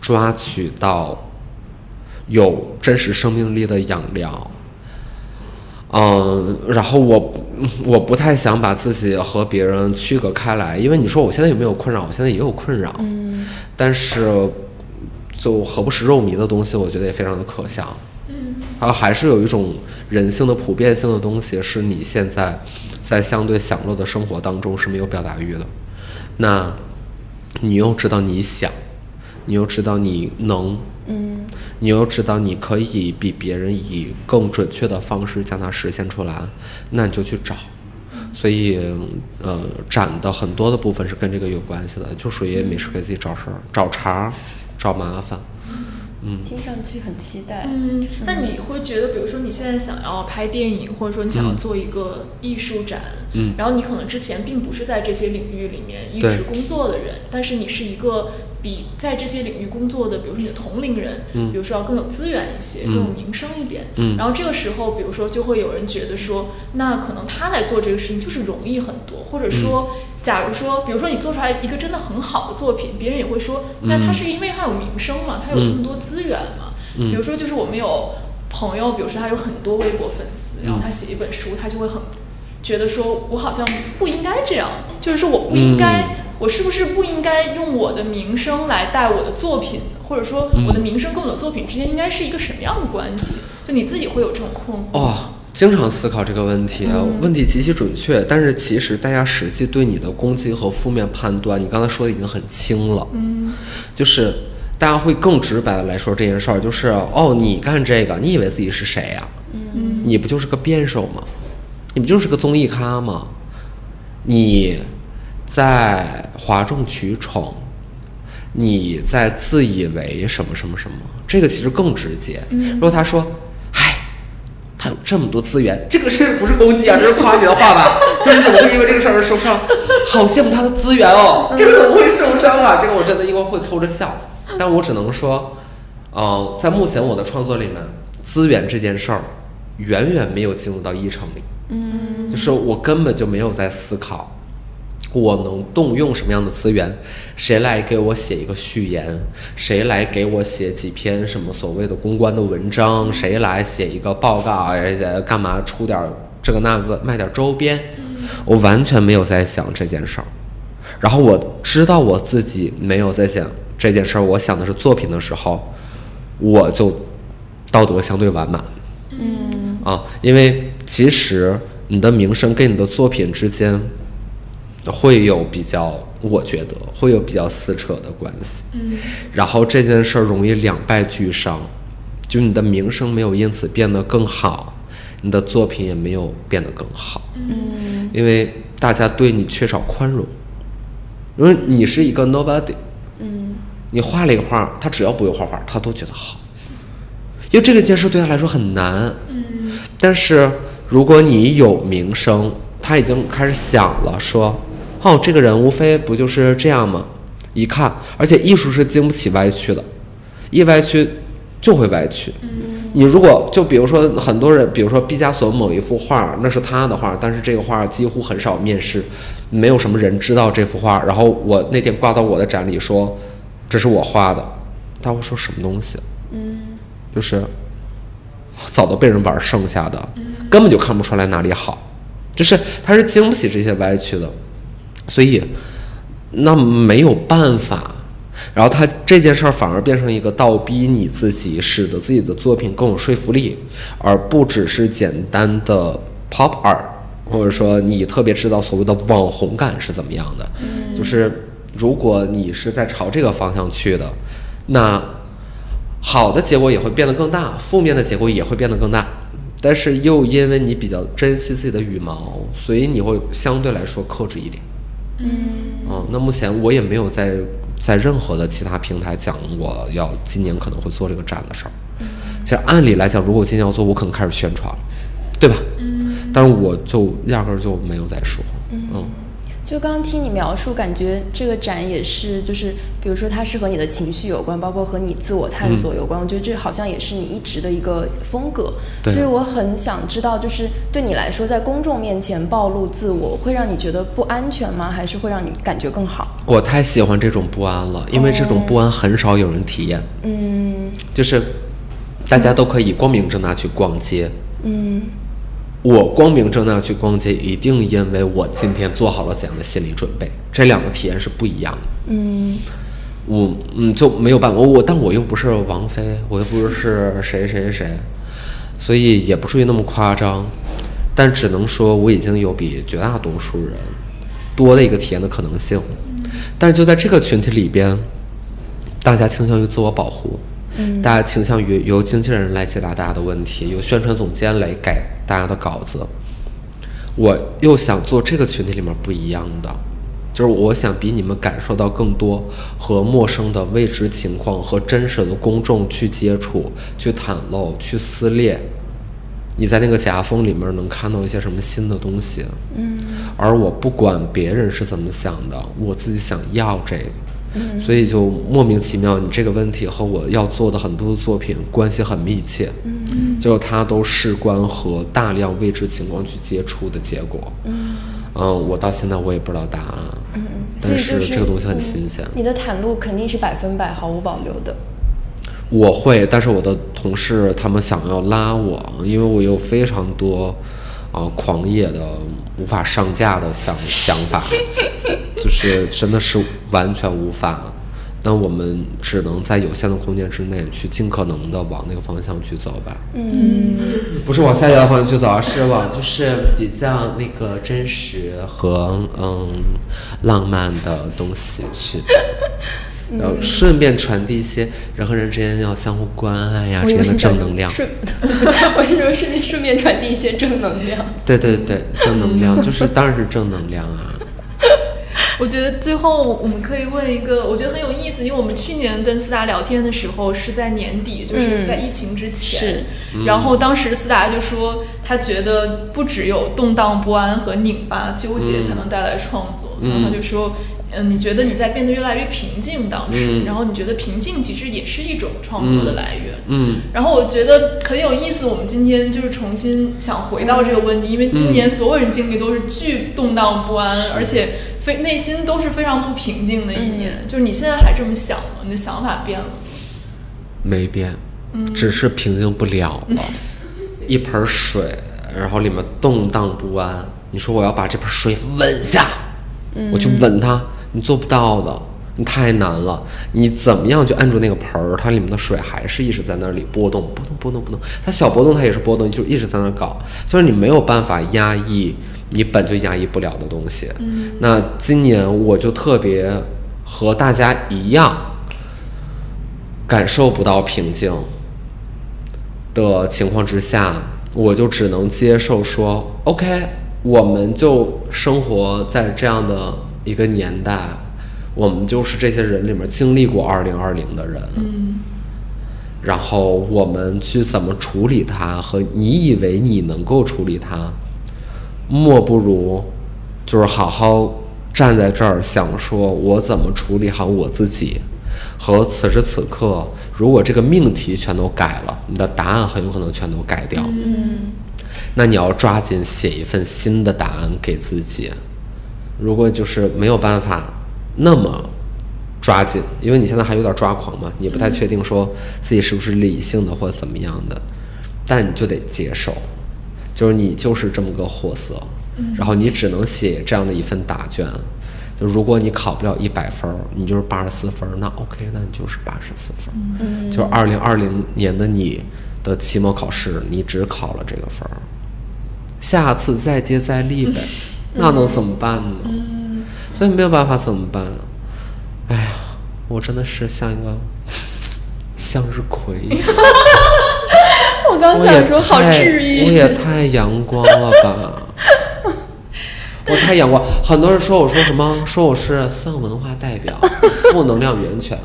抓取到有真实生命力的养料。嗯，然后我我不太想把自己和别人区隔开来，因为你说我现在有没有困扰？我现在也有困扰，嗯但是就何不食肉糜的东西，我觉得也非常的可笑。嗯然后还是有一种人性的普遍性的东西，是你现在在相对享乐的生活当中是没有表达欲的。那你又知道你想，你又知道你能，嗯你又知道你可以比别人以更准确的方式将它实现出来，那你就去找。所以，呃，展的很多的部分是跟这个有关系的，就属于没事给自己找事儿、找茬儿、找麻烦。嗯，听上去很期待。嗯，那你会觉得，比如说你现在想要拍电影，或者说你想要做一个艺术展，嗯。然后你可能之前并不是在这些领域里面一直工作的人，但是你是一个比在这些领域工作的，比如说你的同龄人，比如说要更有资源一些，更有名声一点。嗯。然后这个时候，比如说就会有人觉得说，那可能他来做这个事情就是容易很多，或者说，假如说，比如说你做出来一个真的很好的作品，别人也会说，那他是因为他有名声嘛，他有这么多资源嘛。嗯。比如说，就是我们有朋友，比如说他有很多微博粉丝，然后他写一本书，他就会很觉得说，我好像不应该这样，就是说我不应该，嗯我是不是不应该用我的名声来带我的作品，或者说我的名声跟我的作品之间应该是一个什么样的关系？就你自己会有这种困惑哦？，经常思考这个问题，问题极其准确，但是其实大家实际对你的攻击和负面判断，你刚才说的已经很轻了。嗯就是大家会更直白的来说这件事儿，就是哦，你干这个，你以为自己是谁呀、嗯你不就是个辩手吗？你不就是个综艺咖吗？你在哗众取宠，你在自以为什么什么什么，这个其实更直接。如果他说，嗨，他有这么多资源，这个是不是攻击啊？这是夸你的话吧？就是你怎么会因为这个事儿而受伤？好羡慕他的资源哦，这个怎么会受伤啊？这个我真的应该会偷着笑，但我只能说，嗯、在目前我的创作里面，资源这件事儿远远没有进入到议程里。嗯就是我根本就没有在思考，我能动用什么样的资源，谁来给我写一个序言，谁来给我写几篇什么所谓的公关的文章，谁来写一个报告，而且干嘛出点儿这个那个，卖点儿周边，我完全没有在想这件事儿。然后我知道我自己没有在想这件事儿，我想的是作品的时候，我就道德相对完满。嗯。啊，因为其实你的名声跟你的作品之间会有比较，我觉得会有比较撕扯的关系。嗯。然后这件事儿容易两败俱伤，就你的名声没有因此变得更好，你的作品也没有变得更好，嗯。因为大家对你缺少宽容，因为你是一个 nobody，嗯。你画了一个画，他只要不会画画，他都觉得好，因为这个件事对他来说很难。嗯。但是如果你有名声，他已经开始想了，说，哦，这个人无非不就是这样吗？一看，而且艺术是经不起歪曲的，一歪曲就会歪曲。你如果就比如说很多人，比如说毕加索某一幅画，那是他的画，但是这个画几乎很少面世，没有什么人知道这幅画。然后我那天挂到我的展里说，这是我画的，他会说什么东西？嗯就是早都被人玩剩下的，根本就看不出来哪里好，就是他是经不起这些歪曲的，所以那没有办法。然后他这件事儿反而变成一个倒逼你自己，使得自己的作品更有说服力，而不只是简单的 pop art，或者说你特别知道所谓的网红感是怎么样的。就是如果你是在朝这个方向去的，那好的结果也会变得更大，负面的结果也会变得更大。但是又因为你比较珍惜自己的羽毛，所以你会相对来说克制一点。嗯嗯，那目前我也没有在在任何的其他平台讲我要今年可能会做这个展的事儿。其实按理来讲，如果我今年要做，我可能开始宣传了，对吧？嗯但是我就压根儿就没有再说。嗯就刚刚听你描述，感觉这个展也是，就是比如说它是和你的情绪有关，包括和你自我探索有关。我觉得这好像也是你一直的一个风格。所以我很想知道，就是对你来说，在公众面前暴露自我，会让你觉得不安全吗？还是会让你感觉更好？我太喜欢这种不安了，因为这种不安很少有人体验。嗯就是大家都可以光明正大去逛街，嗯我光明正大去逛街，一定因为我今天做好了怎样的心理准备，这两个体验是不一样的。嗯我嗯就没有办法，我我但我又不是王菲，我又不是谁谁谁，所以也不至于那么夸张，但只能说我已经有比绝大多数人多的一个体验的可能性。但是就在这个群体里边，大家倾向于自我保护，嗯大家倾向于由经纪人来解答大家的问题，由宣传总监来改大家的稿子。我又想做这个群体里面不一样的，就是我想比你们感受到更多和陌生的未知情况和真实的公众去接触、去袒露、去撕裂。你在那个夹缝里面能看到一些什么新的东西，嗯而我不管别人是怎么想的，我自己想要这个，所以就莫名其妙，你这个问题和我要做的很多的作品关系很密切，嗯，就它都事关和大量未知情况去接触的结果，嗯，嗯，我到现在我也不知道答案，嗯，但是这个东西很新鲜。你的袒露肯定是百分百毫无保留的。我会，但是我的同事他们想要拉我，因为我有非常多，啊，狂野的无法上架的想想法，就是真的是完全无法。那我们只能在有限的空间之内，去尽可能的往那个方向去走吧。嗯，不是往下一个方向去走，而是往就是比较那个真实和嗯浪漫的东西去。然后顺便传递一些人和人之间要相互关爱呀这样的正能量。顺，我是说顺便顺便传递一些正能量。对对对，正能量就是当然是正能量啊。我觉得最后我们可以问一个，我觉得很有意思，因为我们去年跟思达聊天的时候是在年底，就是在疫情之前。然后当时思达就说，他觉得不只有动荡不安和拧巴纠结才能带来创作。然后他就说。嗯，你觉得你在变得越来越平静，当时，然后你觉得平静其实也是一种创作的来源。嗯，然后我觉得很有意思，我们今天就是重新想回到这个问题，因为今年所有人经历都是巨动荡不安，而且非内心都是非常不平静的一年。就是你现在还这么想吗？你的想法变了吗？没变，只是平静不了了。一盆水，然后里面动荡不安。你说我要把这盆水稳下，我去稳它。你做不到的，你太难了。你怎么样去按住那个盆儿，它里面的水还是一直在那里波动，波动，波动，波动。它小波动，它也是波动，就一直在那搞。所以你没有办法压抑你本就压抑不了的东西。嗯。那今年我就特别和大家一样，感受不到平静的情况之下，我就只能接受说，OK，我们就生活在这样的。一个年代，我们就是这些人里面经历过二零二零的人，嗯，然后我们去怎么处理它，和你以为你能够处理它，莫不如就是好好站在这儿想说，我怎么处理好我自己，和此时此刻，如果这个命题全都改了，你的答案很有可能全都改掉，嗯，那你要抓紧写一份新的答案给自己。如果就是没有办法那么抓紧，因为你现在还有点抓狂嘛，你不太确定说自己是不是理性的或者怎么样的，但你就得接受，就是你就是这么个货色，然后你只能写这样的一份答卷。就如果你考不了一百分，你就是八十四分，那 OK，那你就是八十四分。嗯，就是二零二零年的你的期末考试，你只考了这个分儿，下次再接再厉呗。那能怎么办呢？所以没有办法怎么办？哎呀，我真的是像一个向日葵。我刚想说好治愈，我也太阳光了吧！我太阳光，很多人说我说什么？说我是丧文化代表，负能量源泉。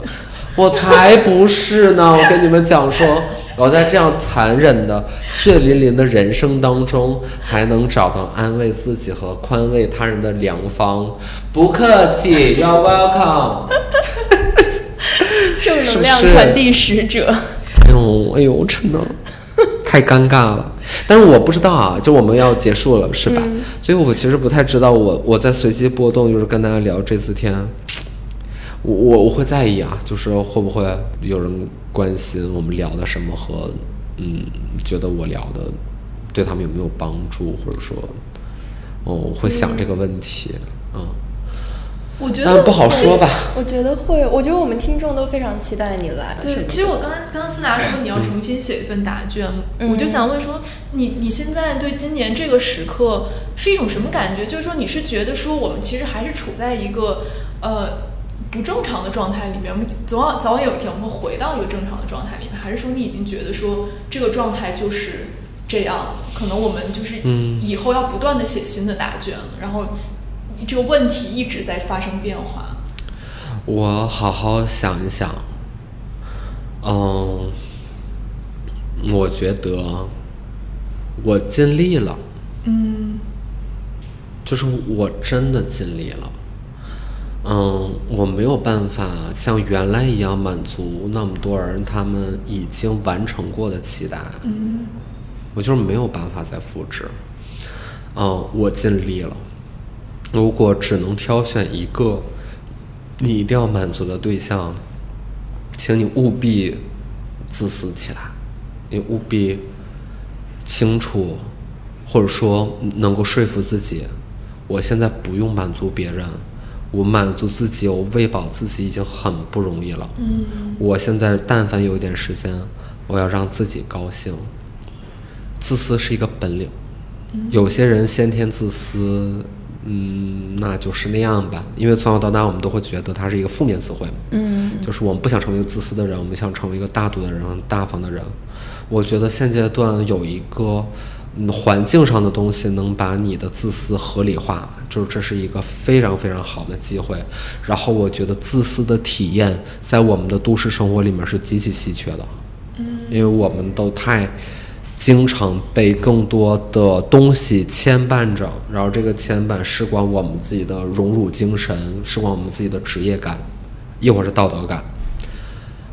我才不是呢！我跟你们讲说。我在这样残忍的血淋淋的人生当中，还能找到安慰自己和宽慰他人的良方。不客气，You're welcome。正能量传递使者。哎呦，哎呦，真的太尴尬了。但是我不知道啊，就我们要结束了是吧？所以我其实不太知道，我我在随机波动，就是跟大家聊这四天。我我我会在意啊，就是会不会有人关心我们聊的什么和嗯，觉得我聊的对他们有没有帮助，或者说，哦，我会想这个问题嗯。我觉得不好说吧。我觉得会，我觉得我们听众都非常期待你来。对，其实我刚刚刚刚思达说你要重新写一份答卷，我就想问说，你你现在对今年这个时刻是一种什么感觉？就是说你是觉得说我们其实还是处在一个呃。不正常的状态里面，总要早晚有一天我们会回到一个正常的状态里面，还是说你已经觉得说这个状态就是这样？可能我们就是以后要不断的写新的答卷了，然后这个问题一直在发生变化。我好好想一想，嗯，我觉得我尽力了，嗯，就是我真的尽力了。嗯，我没有办法像原来一样满足那么多人他们已经完成过的期待。嗯，我就是没有办法再复制。嗯，我尽力了。如果只能挑选一个你一定要满足的对象，请你务必自私起来，你务必清楚，或者说能够说服自己，我现在不用满足别人，我满足自己，我喂饱自己已经很不容易了。嗯，我现在但凡有一点时间，我要让自己高兴。自私是一个本领，有些人先天自私，嗯，那就是那样吧。因为从小到大，我们都会觉得它是一个负面词汇，嗯就是我们不想成为一个自私的人，我们想成为一个大度的人、大方的人。我觉得现阶段有一个嗯环境上的东西能把你的自私合理化，就是这是一个非常非常好的机会。然后我觉得自私的体验在我们的都市生活里面是极其稀缺的，嗯，因为我们都太经常被更多的东西牵绊着，然后这个牵绊事关我们自己的荣辱精神，事关我们自己的职业感，亦或是道德感。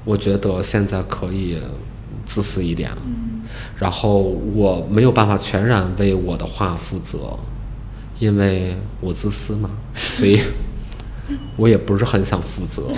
我觉得现在可以自私一点，然后我没有办法全然为我的话负责，因为我自私嘛，所以我也不是很想负责。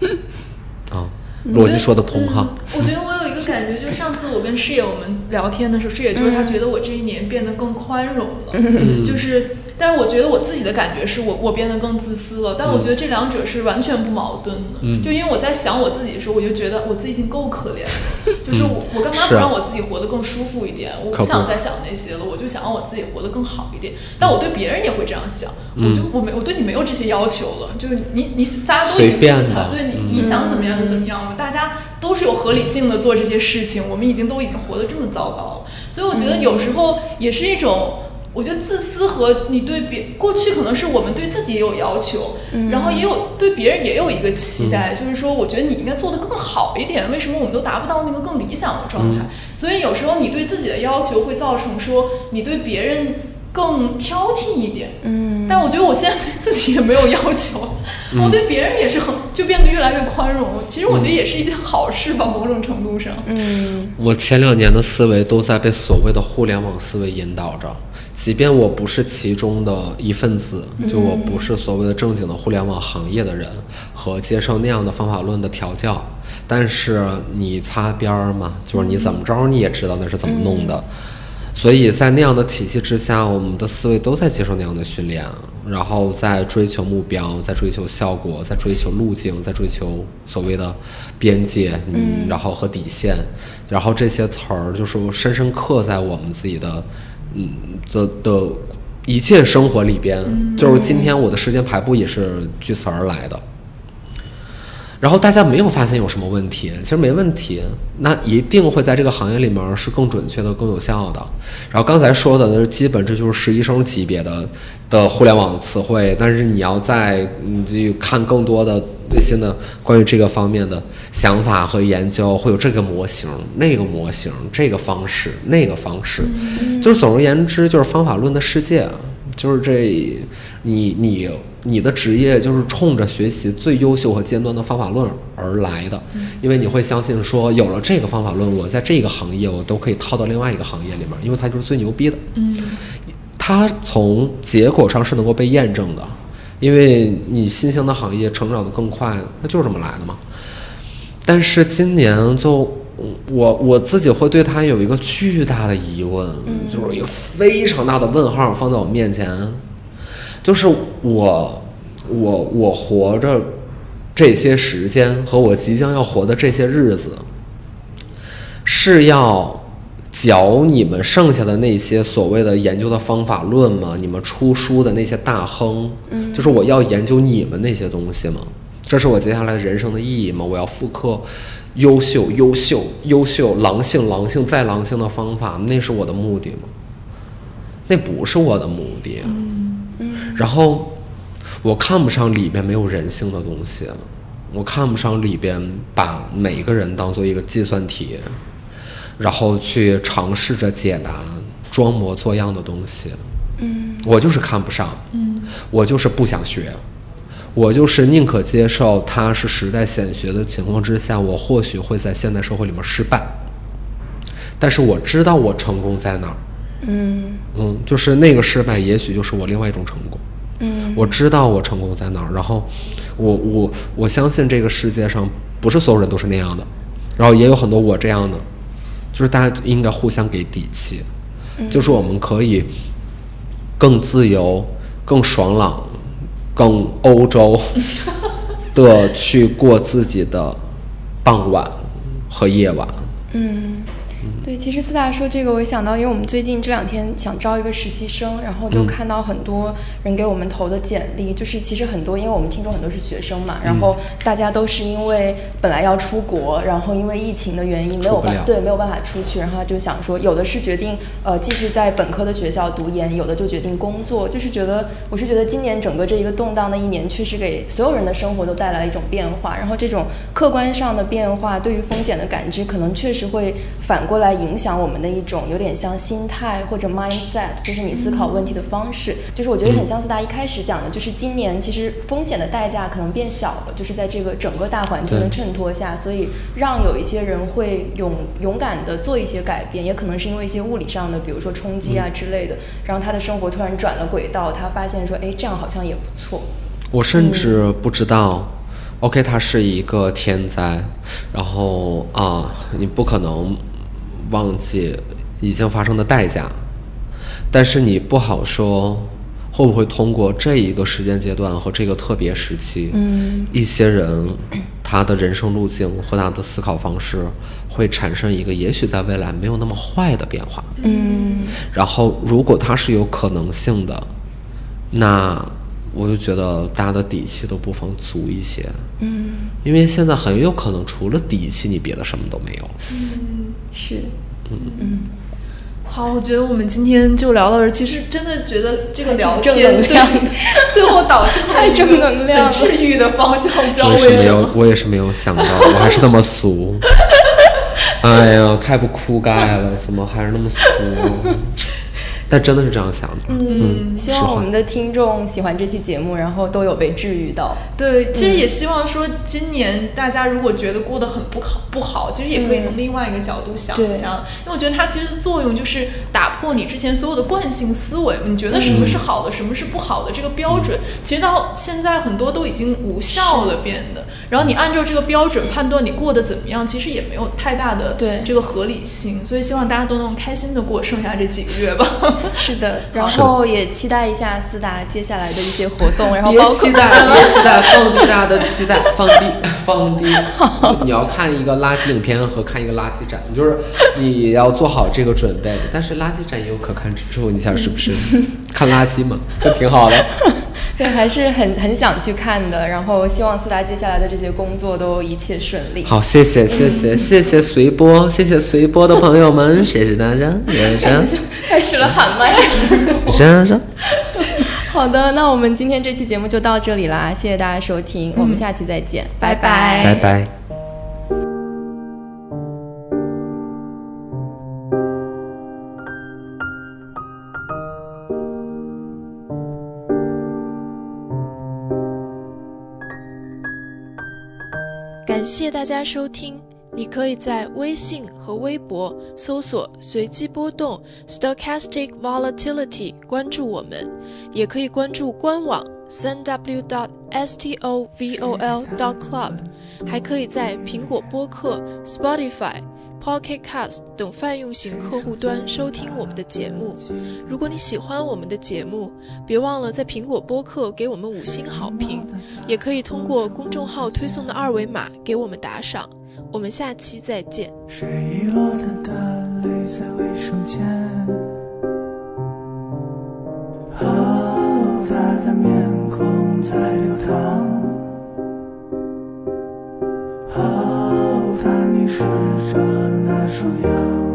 啊，逻辑说得通哈。嗯我觉得我有一个感觉，就是上次我跟室友我们聊天的时候，室友就是他觉得我这一年变得更宽容了，嗯就是，但是我觉得我自己的感觉是我我变得更自私了，但我觉得这两者是完全不矛盾的。嗯。就因为我在想我自己的时候，我就觉得我自己已经够可怜了，就是我我干嘛不让我自己活得更舒服一点？我不不想再想那些了，我就想让我自己活得更好一点。但我对别人也会这样想，我就我没我对你没有这些要求了，就是你你大家都已随经便的。精彩对你嗯。你想怎么样就怎么样嘛，大家都是有合理性的做这些事情，我们已经都已经活得这么糟糕了，所以我觉得有时候也是一种。我觉得自私和你对别过去可能是我们对自己也有要求，然后也有对别人也有一个期待，就是说我觉得你应该做的更好一点，为什么我们都达不到那个更理想的状态？所以有时候你对自己的要求会造成说你对别人更挑剔一点，嗯但我觉得我现在对自己也没有要求，我对别人也是很就变得越来越宽容。其实我觉得也是一件好事吧，某种程度上。嗯我前两年的思维都在被所谓的互联网思维引导着，即便我不是其中的一份子，就我不是所谓的正经的互联网行业的人和接受那样的方法论的调教，但是你擦边儿嘛，就是你怎么着你也知道那是怎么弄的。所以在那样的体系之下，我们的思维都在接受那样的训练，然后在追求目标，在追求效果，在追求路径，在追求所谓的边界，嗯，然后和底线，然后这些词儿就是深深刻在我们自己的，嗯的的一切生活里边。就是今天我的时间排布也是据此而来的。然后大家没有发现有什么问题，其实没问题，那一定会在这个行业里面是更准确的、更有效的。然后刚才说的那，基本这就是实习生级别的的互联网词汇，但是你要在你去看更多的最新的关于这个方面的想法和研究，会有这个模型、那个模型、这个方式、那个方式，就是总而言之，就是方法论的世界。就是这，你你你的职业就是冲着学习最优秀和尖端的方法论而来的，因为你会相信说，有了这个方法论，我在这个行业我都可以套到另外一个行业里面，因为它就是最牛逼的。嗯它从结果上是能够被验证的，因为你新兴的行业成长的更快，它就是这么来的嘛。但是今年就我我自己会对他有一个巨大的疑问，就是一个非常大的问号放在我面前，就是我我我活着这些时间和我即将要活的这些日子，是要嚼你们剩下的那些所谓的研究的方法论吗？你们出书的那些大亨，就是我要研究你们那些东西吗？这是我接下来人生的意义吗？我要复刻优秀、优秀、优秀、狼性、狼性再狼性的方法，那是我的目的吗？那不是我的目的。然后我看不上里边没有人性的东西，我看不上里边把每个人当做一个计算题，然后去尝试着解答、装模作样的东西。嗯我就是看不上，嗯我就是不想学，我就是宁可接受它是时代显学的情况之下，我或许会在现代社会里面失败，但是我知道我成功在哪儿。嗯。嗯，就是那个失败，也许就是我另外一种成功。嗯。我知道我成功在哪儿，然后我我我相信这个世界上不是所有人都是那样的，然后也有很多我这样的，就是大家应该互相给底气，就是我们可以更自由、更爽朗、更欧洲的去过自己的傍晚和夜晚。嗯，对，其实四大说这个，我也想到，因为我们最近这两天想招一个实习生，然后就嗯。看到很多人给我们投的简历，就是其实很多，因为我们听众很多是学生嘛，然后大家都是因为本来要出国，然后因为疫情的原因没有办对没有办法出去，然后他就想说，有的是决定呃继续在本科的学校读研，有的就决定工作，就是觉得我是觉得今年整个这一个动荡的一年，确实给所有人的生活都带来了一种变化，然后这种客观上的变化对于风险的感知，可能确实会反过来影响我们的一种有点像心态或者 mindset，就是你思考问题的方式。就是我觉得很像四大一开始讲的，就是今年其实风险的代价可能变小了，就是在这个整个大环境的衬托下，所以让有一些人会勇勇敢的做一些改变，也可能是因为一些物理上的，比如说冲击啊之类的，然后他的生活突然转了轨道，他发现说，哎，这样好像也不错。我甚至不知道、o k 它是一个天灾，然后啊，你不可能忘记已经发生的代价，但是你不好说会不会通过这一个时间阶段和这个特别时期，嗯一些人他的人生路径和他的思考方式会产生一个也许在未来没有那么坏的变化。嗯然后，如果它是有可能性的，那我就觉得大家的底气都不妨足一些，嗯，因为现在很有可能除了底气，你别的什么都没有。嗯是，嗯嗯好，我觉得我们今天就聊到这儿。其实真的觉得这个聊正天对能量的，最后导向了太正能量治愈的方向，不知道我也是没有为什么。，我也是没有想到，我还是那么俗。哎呀，太不酷盖了，怎么还是那么俗？但真的是这样想的。嗯，希望我们的听众喜欢这期节目，然后都有被治愈到。对，其实也希望说，今年大家如果觉得过得很不好不好，其实也可以从另外一个角度想一想，因为我觉得它其实作用就是打破你之前所有的惯性思维，你觉得什么是好的，什么是不好的这个标准，其实到现在很多都已经无效了变的。然后你按照这个标准判断你过得怎么样，其实也没有太大的对这个合理性。所以希望大家都能开心的过剩下这几个月吧。是的，然后也期待一下四大接下来的一些活动，然后别包括期待，别期待，放低大家的期待，放低，放低。你要看一个垃圾影片和看一个垃圾展，就是你要做好这个准备。但是垃圾展也有可看之处，你想是不是？看垃圾嘛，就挺好的。对，还是很很想去看的。然后希望四大接下来的这些工作都一切顺利。好，谢谢，谢谢，谢谢随波，谢谢随波的朋友们，谢谢大家，人生，开始了喊麦。人生。好的，那我们今天这期节目就到这里啦，谢谢大家收听，我们下期再见，拜拜拜拜。感谢大家收听。你可以在微信和微博搜索“随机波动 （Stochastic Volatility）” 关注我们，也可以关注官网三 w dot s t o v o l dot club，还可以在苹果播客、Spotify、Pocket Cast 等泛用型客户端收听我们的节目。如果你喜欢我们的节目，别忘了在苹果播客给我们五星好评，也可以通过公众号推送的二维码给我们打赏。我们下期再见。在卫生间，哦，他的面孔在流淌，哦，他凝视着那双眼。